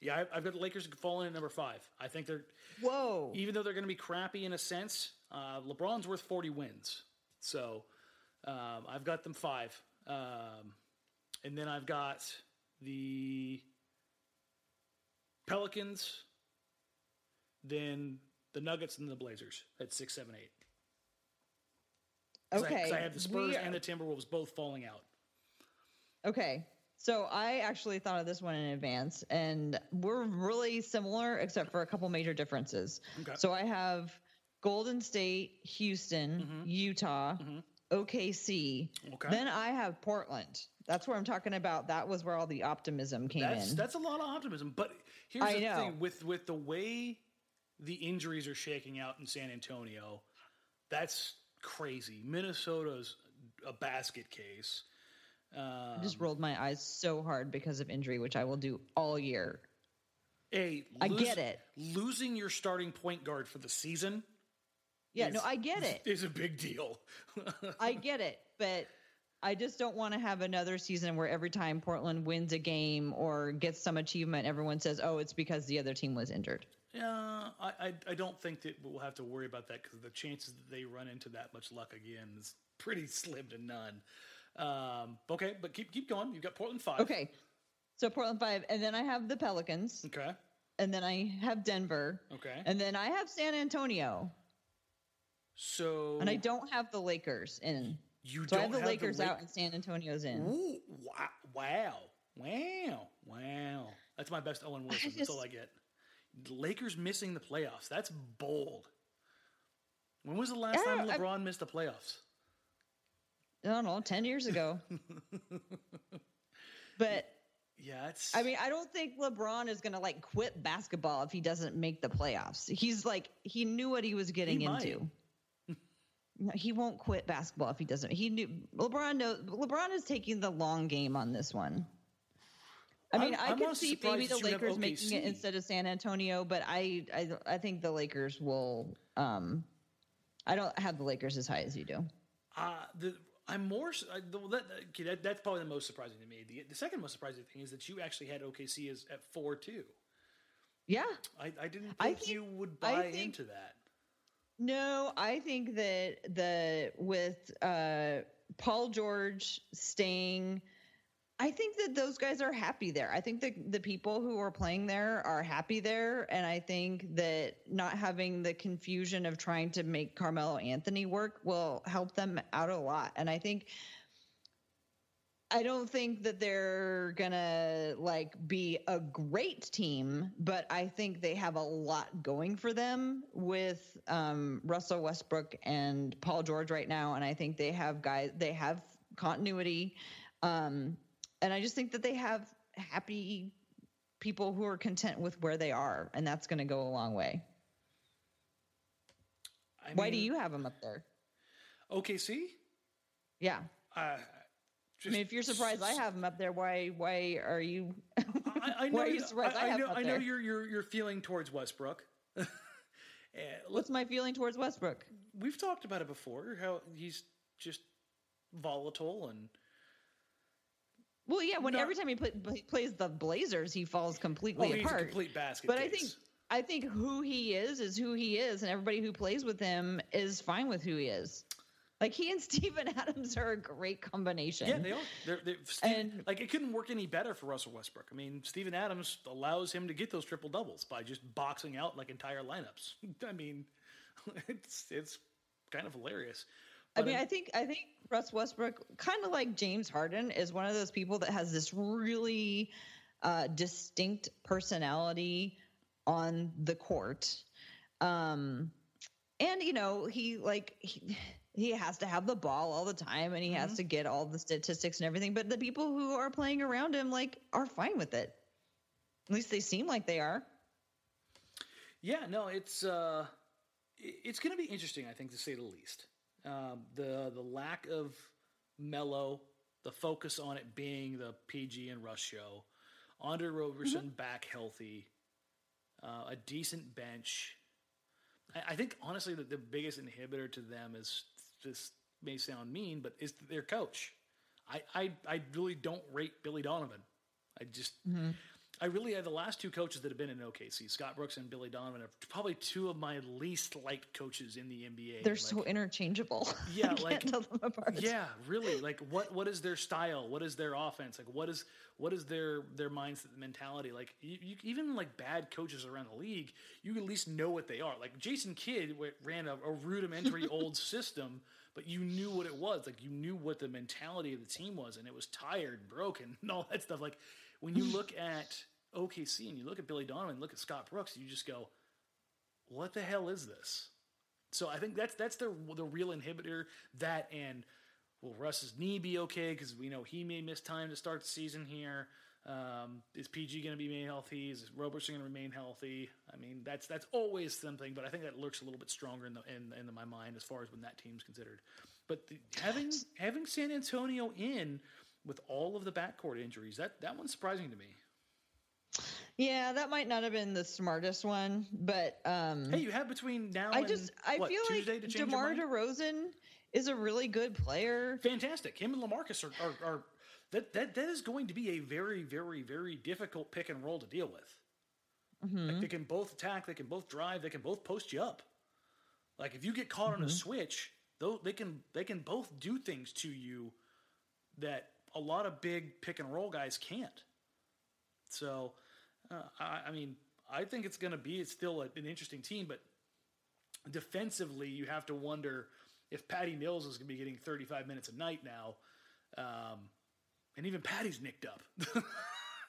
Yeah, I, have got the Lakers falling at number five. I think they're. Whoa. Even though they're going to be crappy in a sense, uh, LeBron's worth 40 wins. So um, I've got them five. Um, and then I've got the Pelicans, then the Nuggets and the Blazers at six, seven, eight. Okay. Because I, I, have the Spurs and the Timberwolves both falling out. Okay. So I actually thought of this one in advance, and we're really similar except for a couple major differences. Okay. So I have Golden State, Houston, mm-hmm. Utah, mm-hmm. OKC. Okay. Then I have Portland. That's where I'm talking about. That was where all the optimism came that's, in. That's a lot of optimism. But here's I the know. thing with with the way the injuries are shaking out in San Antonio, that's crazy. Minnesota's a basket case. Um, I just rolled my eyes so hard because of injury, which I will do all year. Hey, I get it. Losing your starting point guard for the season. Yeah, no, I get it. it. Is a big deal. [laughs] I get it, but I just don't want to have another season where every time Portland wins a game or gets some achievement, everyone says, "Oh, it's because the other team was injured." Yeah, I I, I don't think that we'll have to worry about that because the chances that they run into that much luck again is pretty slim to none. Um, okay, but keep keep going. You've got Portland five. Okay, so Portland five, and then I have the Pelicans. Okay, and then I have Denver. Okay, and then I have San Antonio. So, and I don't have the Lakers in. You so I have the have Lakers the out and San Antonio's in. Ooh, wow, wow, wow! That's my best Owen Wilson. Just, That's all I get. The Lakers missing the playoffs. That's bold. When was the last yeah, time LeBron I, missed the playoffs? I don't know, ten years ago. [laughs] but yeah, it's. I mean, I don't think LeBron is going to like quit basketball if he doesn't make the playoffs. He's like he knew what he was getting he into. He won't quit basketball if he doesn't. He knew LeBron. Knows, LeBron is taking the long game on this one. I mean, I'm, i could see maybe the Lakers making it instead of San Antonio, but I, I, I think the Lakers will. Um, I don't have the Lakers as high as you do. Uh, the, I'm more. That, that, that's probably the most surprising to me. The, the second most surprising thing is that you actually had OKC as at four two. Yeah, I, I didn't think, I think you would buy think, into that. No, I think that the with uh, Paul George staying, I think that those guys are happy there. I think that the people who are playing there are happy there, and I think that not having the confusion of trying to make Carmelo Anthony work will help them out a lot. And I think I don't think that they're gonna like be a great team, but I think they have a lot going for them with um, Russell Westbrook and Paul George right now, and I think they have guys. They have continuity, um, and I just think that they have happy people who are content with where they are, and that's going to go a long way. I Why do you have them up there? OKC. Yeah. Uh, just, I mean, if you're surprised I have them up there, why why are you? I, I [laughs] know. why are you surprised I, I, I know. I know your your your feeling towards Westbrook. [laughs] Eh, What's my feeling towards Westbrook? We've talked about it before. How he's just volatile and. Well, yeah. When not, every time he play, plays the Blazers, he falls completely oh, apart. complete basket. But case. I think I think who he is is who he is, and everybody who plays with him is fine with who he is. Like he and [laughs] Steven Adams are a great combination. Yeah, they are. They're, they're and, like it couldn't work any better for Russell Westbrook. I mean, Steven Adams allows him to get those triple doubles by just boxing out like entire lineups. [laughs] I mean, [laughs] it's it's kind of hilarious. But I mean, I think I think Russ Westbrook, kind of like James Harden, is one of those people that has this really uh, distinct personality on the court. Um, and you know, he like he, he has to have the ball all the time and he has to get all the statistics and everything. But the people who are playing around him like are fine with it. At least they seem like they are. Yeah, no, it's uh, it's going to be interesting, I think, to say the least. Um, the the lack of Melo, the focus on it being the PG and Russ show, Andre Roberson back healthy, uh, a decent bench. I, I think honestly that the biggest inhibitor to them is this may sound mean, but is their coach. I I, I really don't rate Billy Donovan. I just mm-hmm. I really have the last two coaches that have been in OKC, Scott Brooks and Billy Donovan, are probably two of my least liked coaches in the NBA. They're Like, so interchangeable. [laughs] Yeah, like- tell them apart. yeah, really. Like what what is their style? What is their offense? Like what is what is their their mindset mentality? Like you, you, even like bad coaches around the league, you at least know what they are. Like Jason Kidd ran a, a rudimentary [laughs] old system, but you knew what it was. Like you knew what the mentality of the team was, and it was tired, broken, [laughs] and all that stuff. Like when you look at OKC and you look at Billy Donovan, look at Scott Brooks, you just go, "What the hell is this?" So I think that's that's the the real inhibitor. That and will Russ's knee be okay? Because we know he may miss time to start the season here. Um, is PG going to be healthy? Is Roberson going to remain healthy? I mean, that's that's always something, but I think that looks a little bit stronger in the in, in my mind as far as when that team's considered. But the, having having San Antonio in with all of the backcourt injuries, that that one's surprising to me. Yeah, that might not have been the smartest one, but um Hey, you have between now I and just I what, feel Tuesday like to change your DeMar? DeRozan is a really good player. fantastic. Him and Lamarcus are, are, are that, that that is going to be a very, very, very difficult pick and roll to deal with. Mm-hmm. Like they can both attack, they can both drive, they can both post you up. Like if you get caught Mm-hmm. on a switch, though they can they can both do things to you that a lot of big pick and roll guys can't. So, uh, I, I mean, I think it's going to be it's still a, an interesting team, but defensively, you have to wonder if Patty Mills is going to be getting 35 minutes a night now, um, and even Patty's nicked up. [laughs]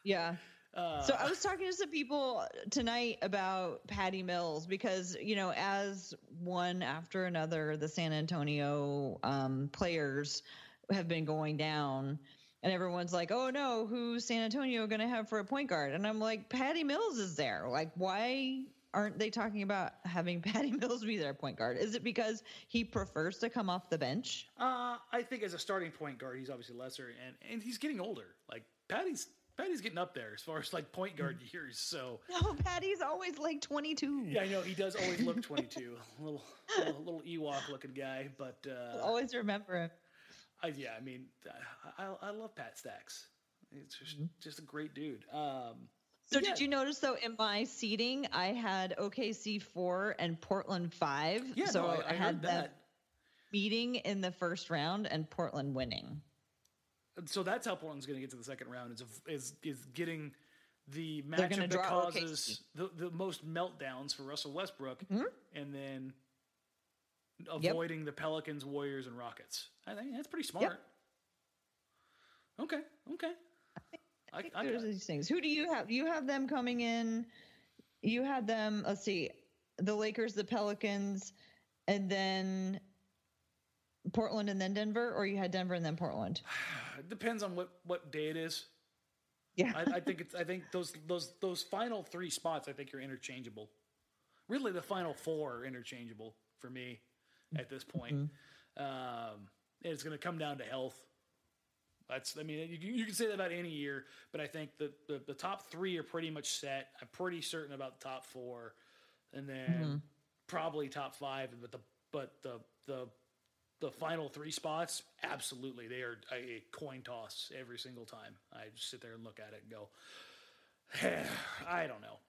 Yeah. Uh, so I was talking to some people tonight about Patty Mills because you know, as one after another, the San Antonio um, players have been going down, and everyone's like, "Oh no, who's San Antonio going to have for a point guard?" And I'm like, "Patty Mills is there. Like, why?" Aren't they talking about having [laughs] Patty Mills be their point guard? Is it because he prefers to come off the bench? Uh, I think as a starting point guard, he's obviously lesser, and and he's getting older. Like Patty's Patty's getting up there as far as like point guard years. So No, [laughs] Patty's always like 22. yeah, I know he does always look [laughs] 22, a little little, little Ewok looking guy. But uh, Always remember him. I, yeah, I mean, I, I, I love Pat Stacks. It's just mm-hmm. just a great dude. Um, So yeah. did you notice though in my seating I had OKC four and Portland five. Yeah, so no, I, I had that. meeting in the first round and Portland winning. So that's how Portland's going to get to the second round is is is getting the They're matchup that causes the, the most meltdowns for Russell Westbrook, mm-hmm. and then avoiding the Pelicans, Warriors, and Rockets. I think that's pretty smart. Okay, okay. I, I think I, there's these things. Who do you have? You have them coming in. You had them. Let's see, the Lakers, the Pelicans, and then Portland, and then Denver, or you had Denver and then Portland. it [sighs] depends on what what day it is. Yeah. I, I think it's. I think those those those final three spots. I think are interchangeable. Really, the final four are interchangeable for me at this point. Um, and it's going to come down to health. That's. I mean, you, can- you can say that about any year, but I think the, the the top three are pretty much set. I'm pretty certain about the top four, and then probably top five. But the but the the the final three spots, absolutely, they are a coin toss every single time. I just sit there and look at it and go, [sighs] I don't know.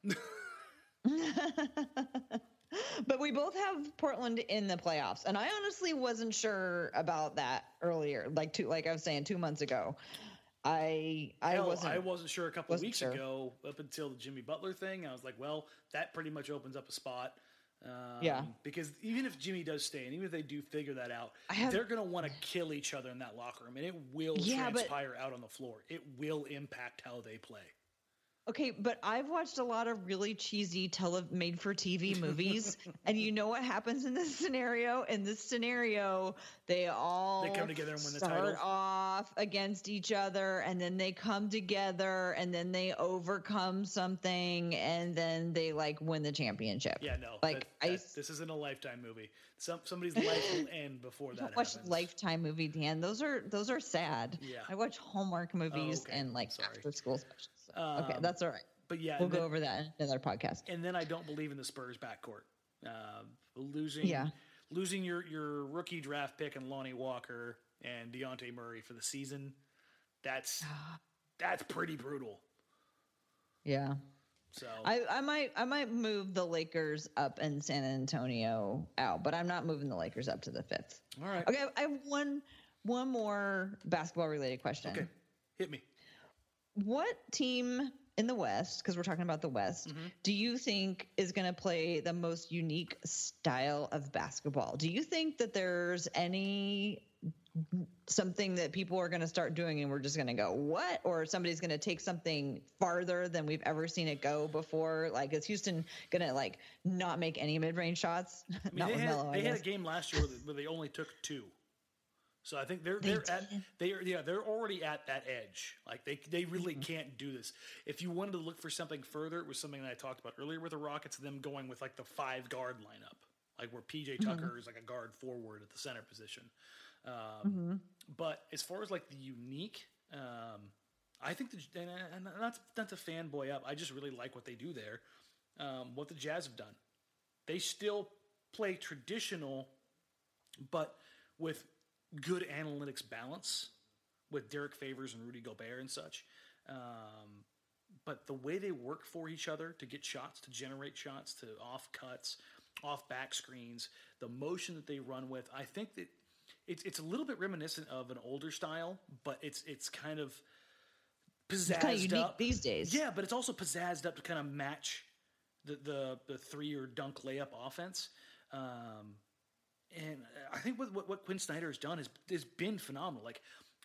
[laughs] [laughs] [laughs] [laughs] but we both have Portland in the playoffs, and I honestly wasn't sure about that earlier. Like two, like I was saying, two months ago, I I Hell, wasn't. I wasn't sure a couple of weeks sure. ago up until the Jimmy Butler thing. I was like, well, that pretty much opens up a spot. Um, Yeah. Because even if Jimmy does stay, and even if they do figure that out, have- they're going to want to kill each other in that locker room, and it will Yeah, but- transpire out on the floor. It will impact how they play. Okay, but I've watched a lot of really cheesy tele made for TV [laughs] movies, and you know what happens in this scenario? In this scenario, they all They come together and win the start title? off against each other, and then they come together, and then they overcome something, and then they like win the championship. Yeah, no. like that- I this isn't a lifetime movie. Some somebody's life will [laughs] end before that don't watch. Lifetime movie, Dan. Those are those are sad. Yeah. I watch Hallmark movies oh, okay. and like after school specials. So, okay, Um, that's all right. But yeah, We'll go then, over that in another podcast. and then I don't believe in the Spurs backcourt. Uh, losing Yeah. losing your your rookie draft pick and Lonnie Walker and Dejounte Murray for the season. That's [gasps] that's pretty brutal. Yeah. So I, I might I might move the Lakers up and San Antonio out, but I'm not moving the Lakers up to the fifth. all right, Okay, I have one one more basketball related question. okay, hit me. What team in the West, because we're talking about the West, Mm-hmm. do you think is going to play the most unique style of basketball? Do you think that there's any something that people are going to start doing and we're just going to go what or somebody's going to take something farther than we've ever seen it go before like is houston going to like not make any mid-range shots [laughs] I mean, they had, they had a game last year where they only took two. So I think they're They they're at they are yeah they're already at that edge. Like they they really Mm-hmm. can't do this. If you wanted to look for something further, it was something that I talked about earlier with the Rockets. Them going with like the five guard lineup, like where PJ Mm-hmm. Tucker is like a guard forward at the center position. Um, Mm-hmm. But as far as like the unique, um, I think the and, and not not to fanboy up. I just really like what they do there. Um, what the Jazz have done they still play traditional, but with good analytics balance with Derrick Favors and Rudy Gobert and such. Um, but the way they work for each other to get shots, to generate shots, to off cuts, off back screens, the motion that they run with, I think that it's it's a little bit reminiscent of an older style, but it's it's kind of pizzazzed kind of unique up. these days Yeah, but it's also pizzazzed up to kind of match the the, the three or dunk layup offense. Um, and I think what, what what Quin Snyder has done has has been phenomenal. Like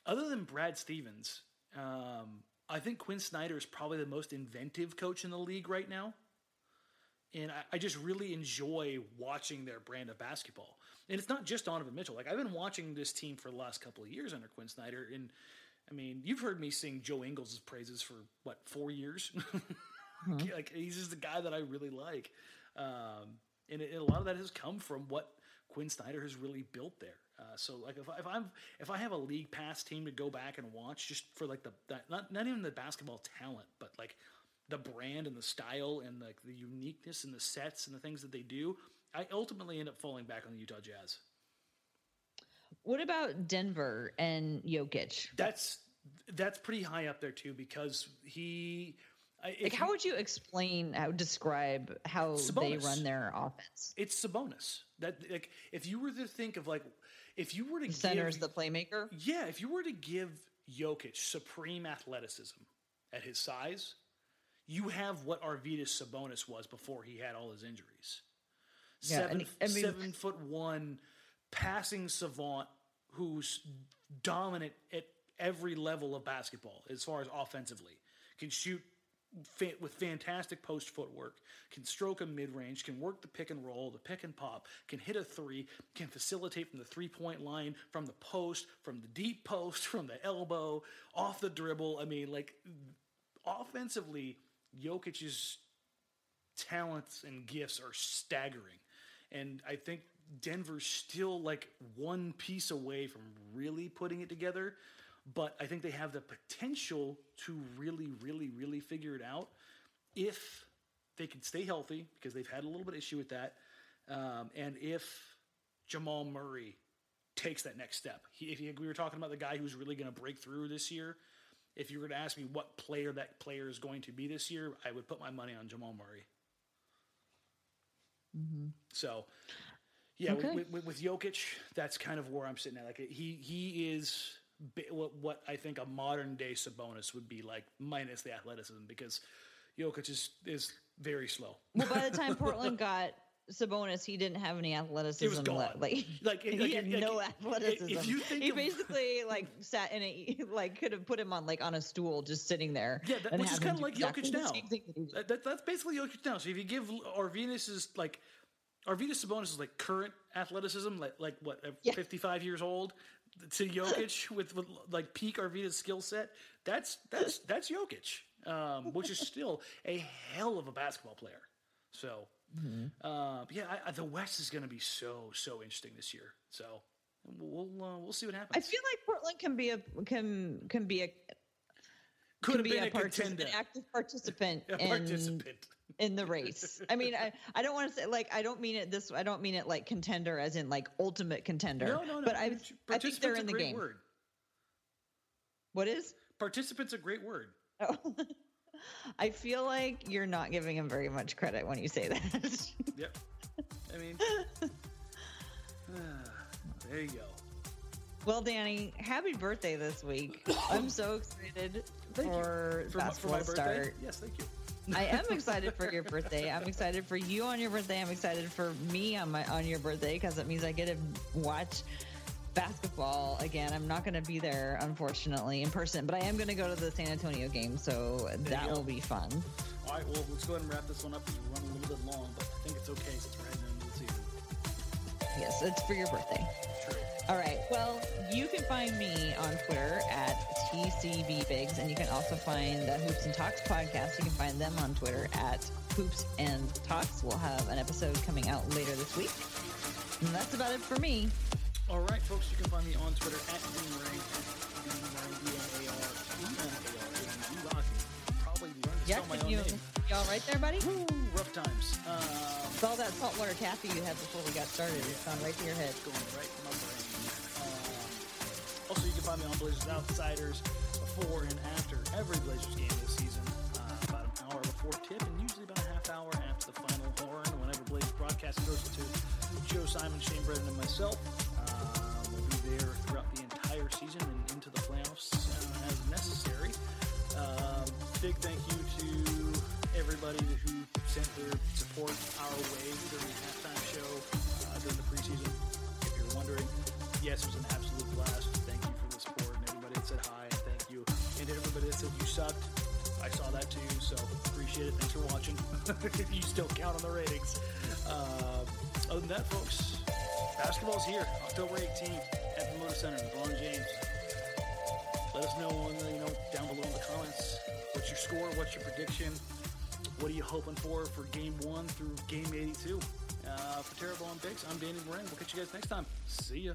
other than Brad Stevens, um, I think Quin Snyder is probably the most inventive coach in the league right now. And I, I just really enjoy watching their brand of basketball. And it's not just Donovan Mitchell. Like I've been watching this team for the last couple of years under Quin Snyder, and I mean, you've heard me sing Joe Ingles' praises for what four years. [laughs] like he's just the guy that I really like, um, and, it, and a lot of that has come from what Quin Snyder has really built there. Uh, so like if, I, if I'm if I have a league pass team to go back and watch just for like the that, not not even the basketball talent, but like the brand and the style and like the uniqueness and the sets and the things that they do, I ultimately end up falling back on the Utah Jazz. what about denver and jokic That's that's pretty high up there too because he. If like you- how would you explain how describe how they run their offense it's Sabonis. That like if you were to think of like if you were to the center give, the playmaker yeah, if you were to give Jokic supreme athleticism at his size, you have what Arvydas Sabonis was before he had all his injuries. Yeah, seven, I mean- seven foot one passing savant who's dominant at every level of basketball as far as offensively. Can shoot fa- with fantastic post footwork, can stroke a mid range, can work the pick and roll, the pick and pop, can hit a three, can facilitate from the three point line, from the post, from the deep post, [laughs] from the elbow, off the dribble. I mean, like offensively, Jokic's talents and gifts are staggering. And I think Denver's still like one piece away from really putting it together. But I think they have the potential to really, really, really figure it out if they can stay healthy, because they've had a little bit of issue with that. Um, and if Jamal Murray takes that next step, he, if he, we were talking about the guy who's really going to break through this year. If you were to ask me what player that player is going to be this year, I would put my money on Jamal Murray. So, yeah, Okay. with, with, with Jokic, that's kind of where I'm sitting at. Like he he is what what I think a modern day Sabonis would be like, minus the athleticism, because Jokic is is very slow. Well, by the time [laughs] Portland got Sabonis, he didn't have any athleticism. gone. left. Like, [laughs] Like, he like, had no if athleticism. you think he of- basically like sat in a [laughs] like could have put him on like on a stool just sitting there. Yeah, that, which is kind of like exactly Jokic now. that. That, that- that's basically Jokic now. So if you give Arvinas is like Arvinas Sabonis is like current athleticism, like like what, Yeah. 55 years old, to Jokic with, with like peak Arvinas skill set. That's that's that's Jokic, um, which is still a hell of a basketball player. So uh, yeah, I, I, the West is going to be so so interesting this year. So we'll uh, we'll see what happens. I feel like Portland can be a can can be a Could can have be been a, a partic- an active participant [laughs] a participant. In the race. I mean, I, I don't want to say like I don't mean it this. I don't mean it like contender as in like ultimate contender. No, no, no. But I I think they're in the great game. Word. What is? Participant's a great word. Oh. [laughs] I feel like you're not giving him very much credit when you say that. [laughs] Yep. I mean, [sighs] there you go. well, Danny, happy birthday this week. I'm so excited Thank for, you. For, my- for basketball my birthday? start. Yes, thank you. I am excited for your birthday. I'm excited for you on your birthday. I'm excited for me on my on your birthday because it means I get to watch basketball again. I'm not going to be there unfortunately in person, but I am going to go to the San Antonio game, so that will be fun. All right, well, let's go ahead and wrap this one up because we're running a little bit long, but I think it's okay since we're heading into the season. Yes, it's for your birthday. True. All right. Well, you can find me on Twitter at TCBBigs, and you can also find the Hoops and Talks podcast. You can find them on Twitter at Hoops and Talks. We'll have an episode coming out later this week. And that's about it for me. All right, folks, you can find me on Twitter at D-E-A-R-A-R. Probably learned to spell my own you, name. You all right there, buddy? Woo, rough times. Um, With all that saltwater taffy you had before we got started, it's gone right to your head. going right in my brain. Um, also, you can find me on Blazers Outsiders before and after every Blazers game this season. Uh, about an hour before tip, and usually about a half hour after the final horn. Whenever Blazers broadcast goes to Joe Simon, Shane Brennan, and myself, uh, we'll be there throughout the entire season and into the playoffs uh, as necessary. Um, big thank you to everybody who sent their support our way during the halftime show uh, during the preseason. If you're wondering, yes, it was an absolute blast. Thank you for the support and everybody that said hi. Thank you, and everybody that said you sucked. I saw that too, so appreciate it. Thanks for watching. if [laughs] you still count on the ratings. Uh, other than that, folks, basketball's here, October 18th at the Moda Center, LeBron James let us know on the, you know down below in the comments what's your score what's your prediction what are you hoping for for game one through game 82 uh, for Tara Bowen-Biggs i'm Danny Marang. We'll catch you guys next time. See ya